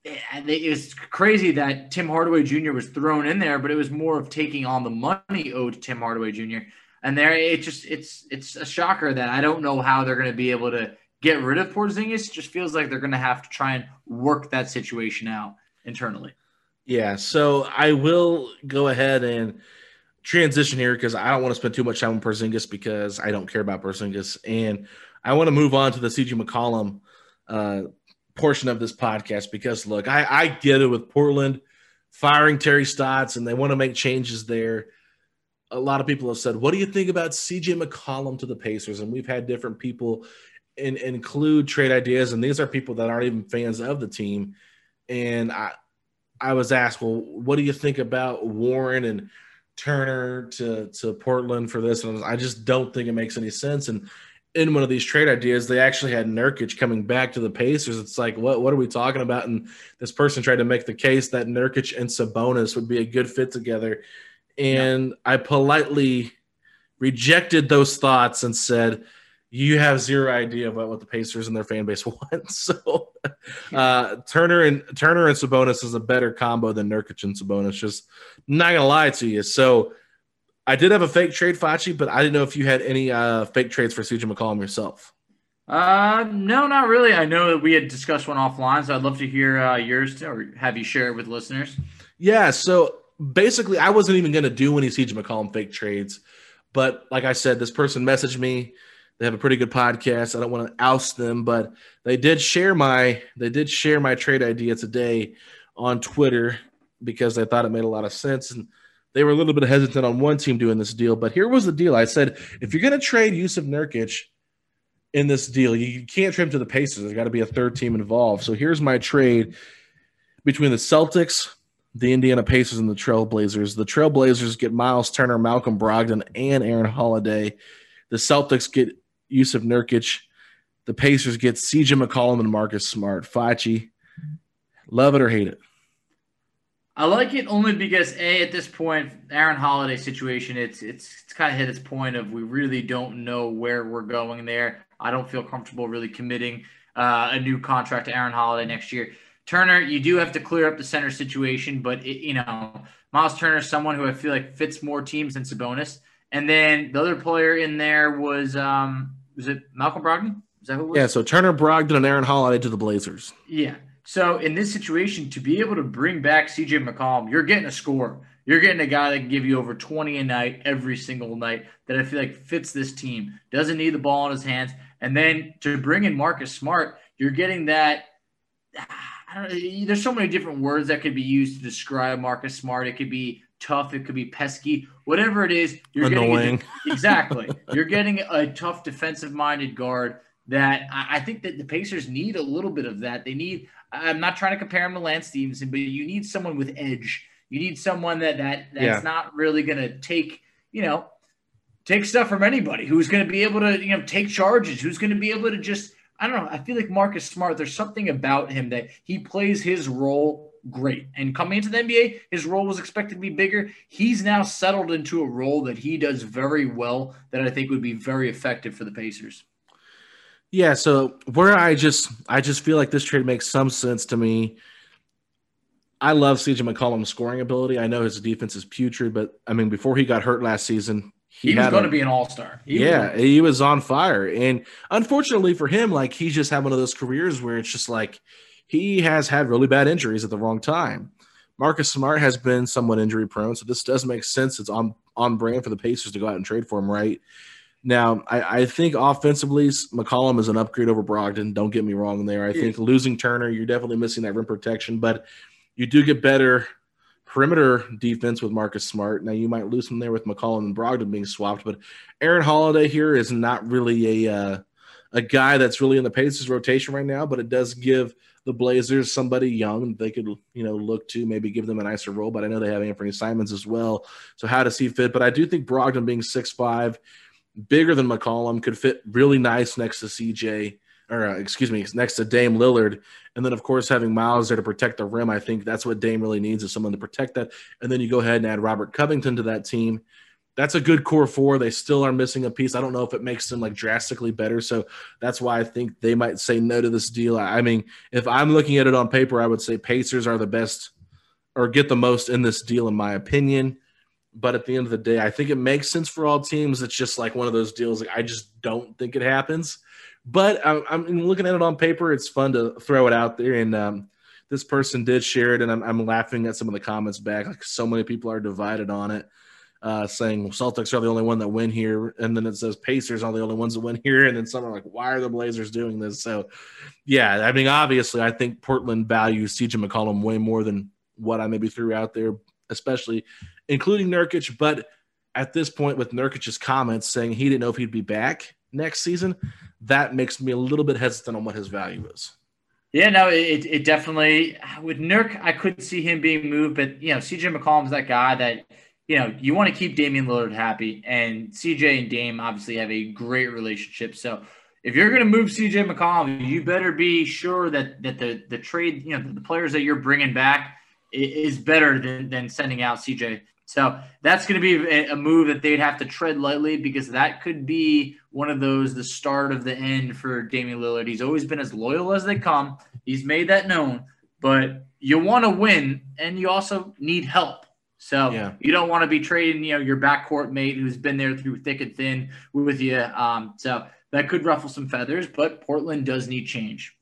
it's crazy that Tim Hardaway Jr. was thrown in there, but it was more of taking on the money owed to Tim Hardaway Jr. And there, it just it's it's a shocker that I don't know how they're going to be able to get rid of Porzingis. It just feels like they're going to have to try and work that situation out internally. Yeah, so I will go ahead and transition here because I don't want to spend too much time on Porzingis because I don't care about Porzingis, and I want to move on to the CJ McCollum uh, portion of this podcast because look, I, I get it with Portland firing Terry Stotts and they want to make changes there. A lot of people have said, "What do you think about CJ McCollum to the Pacers?" And we've had different people in, include trade ideas, and these are people that aren't even fans of the team. And I, I was asked, well, what do you think about Warren and Turner to to Portland for this, and I just don't think it makes any sense. And in one of these trade ideas, they actually had Nurkic coming back to the Pacers. It's like, what what are we talking about? And this person tried to make the case that Nurkic and Sabonis would be a good fit together, and yeah. I politely rejected those thoughts and said, "You have zero idea about what the Pacers and their fan base [laughs] want." So, uh, Turner and Turner and Sabonis is a better combo than Nurkic and Sabonis. Just not gonna lie to you. So I did have a fake trade, Facci, but I didn't know if you had any uh, fake trades for CJ McCollum yourself. Uh, no, not really. I know that we had discussed one offline, so I'd love to hear uh, yours or have you share it with listeners. Yeah, so basically, I wasn't even going to do any CJ McCollum fake trades, but like I said, this person messaged me. They have a pretty good podcast. I don't want to oust them, but they did share my they did share my trade idea today on Twitter because they thought it made a lot of sense and they were a little bit hesitant on one team doing this deal, but here was the deal. I said, if you're going to trade Jusuf Nurkic in this deal, you can't trade him to the Pacers. There's got to be a third team involved. So here's my trade between the Celtics, the Indiana Pacers, and the Trailblazers. The Trailblazers get Miles Turner, Malcolm Brogdon, and Aaron Holiday. The Celtics get Jusuf Nurkic. The Pacers get CJ McCollum and Marcus Smart. Facci, love it or hate it? I like it only because a at this point, Aaron Holiday situation, it's it's it's kind of hit its point of we really don't know where we're going there. I don't feel comfortable really committing uh, a new contract to Aaron Holiday next year. Turner, you do have to clear up the center situation, but it, you know Miles Turner is someone who I feel like fits more teams than Sabonis. And then the other player in there was um was it Malcolm Brogdon? Is that who it was? Yeah, so Turner, Brogdon, and Aaron Holiday to the Blazers. Yeah. So in this situation, to be able to bring back CJ McCollum, you're getting a score. You're getting a guy that can give you over 20 a night every single night that I feel like fits this team. Doesn't need the ball in his hands. And then to bring in Marcus Smart, you're getting that. [sighs] I don't know, there's so many different words that could be used to describe Marcus Smart. It could be tough, it could be pesky, whatever it is. You're Annoying. getting a, exactly. you're getting a tough defensive-minded guard that I think that the Pacers need a little bit of that. They need I'm not trying to compare him to Lance Stephenson, but you need someone with edge. You need someone that that that's yeah. not really going to take you know take stuff from anybody. Who's going to be able to you know take charges? Who's going to be able to just I don't know. I feel like Marcus Smart. There's something about him that he plays his role great. And coming into the NBA, his role was expected to be bigger. He's now settled into a role that he does very well. That I think would be very effective for the Pacers. Yeah, so where I just I just feel like this trade makes some sense to me. I love CJ McCollum's scoring ability. I know his defense is putrid, but I mean, before he got hurt last season, he, he was going to be an all star. Yeah, was. he was on fire, and unfortunately for him, like he's just had one of those careers where it's just like he has had really bad injuries at the wrong time. Marcus Smart has been somewhat injury prone, so this does make sense. It's on on brand for the Pacers to go out and trade for him, right? Now, I, I, think offensively, McCollum is an upgrade over Brogdon. Don't get me wrong there. I think losing Turner, you're definitely missing that rim protection, but you do get better perimeter defense with Marcus Smart. Now, you might lose him there with McCollum and Brogdon being swapped, but Aaron Holiday here is not really a uh, a guy that's really in the Pacers rotation right now, but it does give the Blazers somebody young they could you know look to maybe give them a nicer role. But I know they have Anthony Simons as well, so how does he fit? But I do think Brogdon being six five bigger than McCollum, could fit really nice next to CJ or uh, excuse me, next to Dame Lillard. And then, of course, having Miles there to protect the rim, I think that's what Dame really needs is someone to protect that. And then you go ahead and add Robert Covington to that team. That's a good core four. They still are missing a piece. I don't know if it makes them like drastically better. So that's why I think they might say no to this deal. I mean, if I'm looking at it on paper, I would say Pacers are the best or get the most in this deal, in my opinion. But at the end of the day, I think it makes sense for all teams. It's just like one of those deals. Like I just don't think it happens. But I'm, I'm looking at it on paper. It's fun to throw it out there. And um, this person did share it, and I'm, I'm, laughing at some of the comments back. Like so many people are divided on it, uh, saying Celtics are the only one that win here, and then it says Pacers are the only ones that win here, and then some are like, why are the Blazers doing this? So, yeah, I mean, obviously, I think Portland values CJ McCollum way more than what I maybe threw out there especially including Nurkic. But at this point, with Nurkic's comments saying he didn't know if he'd be back next season, that makes me a little bit hesitant on what his value is. Yeah, no, it, it definitely with Nurk, I could see him being moved, but you know, CJ McCollum's that guy that you know, you want to keep Damian Lillard happy, and CJ and Dame obviously have a great relationship. So if you're going to move CJ McCollum, you better be sure that that the the trade, you know, the players that you're bringing back is better than than sending out CJ. So that's going to be a move that they'd have to tread lightly because that could be one of those the start of the end for Damian Lillard. He's always been as loyal as they come. He's made that known, but you want to win and you also need help. So yeah. you don't want to be trading, you know, your backcourt mate who's been there through thick and thin with you. Um, so that could ruffle some feathers, but Portland does need change.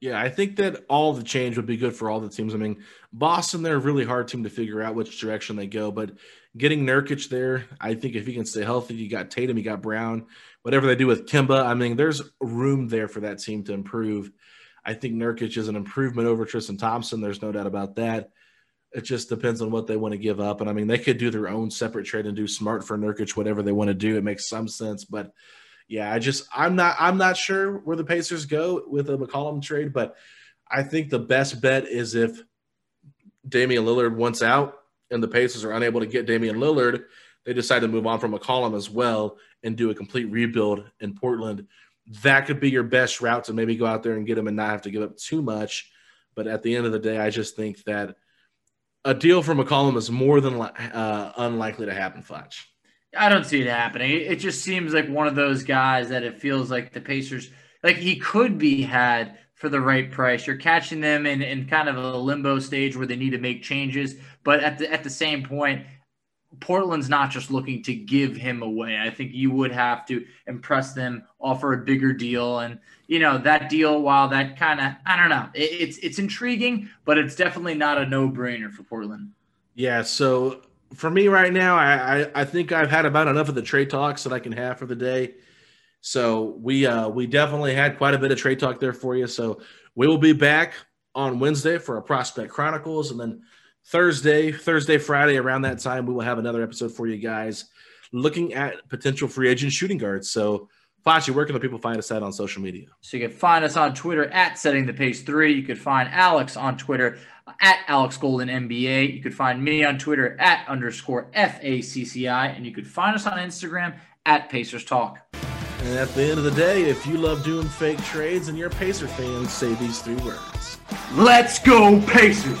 Yeah, I think that all the change would be good for all the teams. I mean, Boston, they're a really hard team to figure out which direction they go, but getting Nurkic there, I think if he can stay healthy, you got Tatum, you got Brown, whatever they do with Kemba, I mean, there's room there for that team to improve. I think Nurkic is an improvement over Tristan Thompson. There's no doubt about that. It just depends on what they want to give up. And I mean, they could do their own separate trade and do smart for Nurkic, whatever they want to do. It makes some sense. But yeah, I just I'm not I'm not sure where the Pacers go with a McCollum trade, but I think the best bet is if Damian Lillard wants out and the Pacers are unable to get Damian Lillard, they decide to move on from McCollum as well and do a complete rebuild in Portland. That could be your best route to maybe go out there and get him and not have to give up too much. But at the end of the day, I just think that a deal for McCollum is more than uh, unlikely to happen, Fletch. I don't see it happening. It just seems like one of those guys that it feels like the Pacers, like he could be had for the right price. You're catching them in, in kind of a limbo stage where they need to make changes, but at the at the same point, Portland's not just looking to give him away. I think you would have to impress them, offer a bigger deal, and you know that deal. While that kind of, I don't know, it, it's it's intriguing, but it's definitely not a no brainer for Portland. Yeah. So for me right now, I, I, I think I've had about enough of the trade talks that I can have for the day. So we uh, we definitely had quite a bit of trade talk there for you. So we will be back on Wednesday for our prospect chronicles, and then Thursday, Thursday, Friday around that time, we will have another episode for you guys looking at potential free agent shooting guards. So, Facci, where can the people find us at on social media? So you can find us on Twitter at Setting the Pace Three. You could find Alex on Twitter at Alex Golden NBA. You could find me on Twitter at underscore FACCI, and you could find us on Instagram at Pacers Talk. And at the end of the day, if you love doing fake trades and you're a Pacer fan, say these three words. Let's go, Pacers!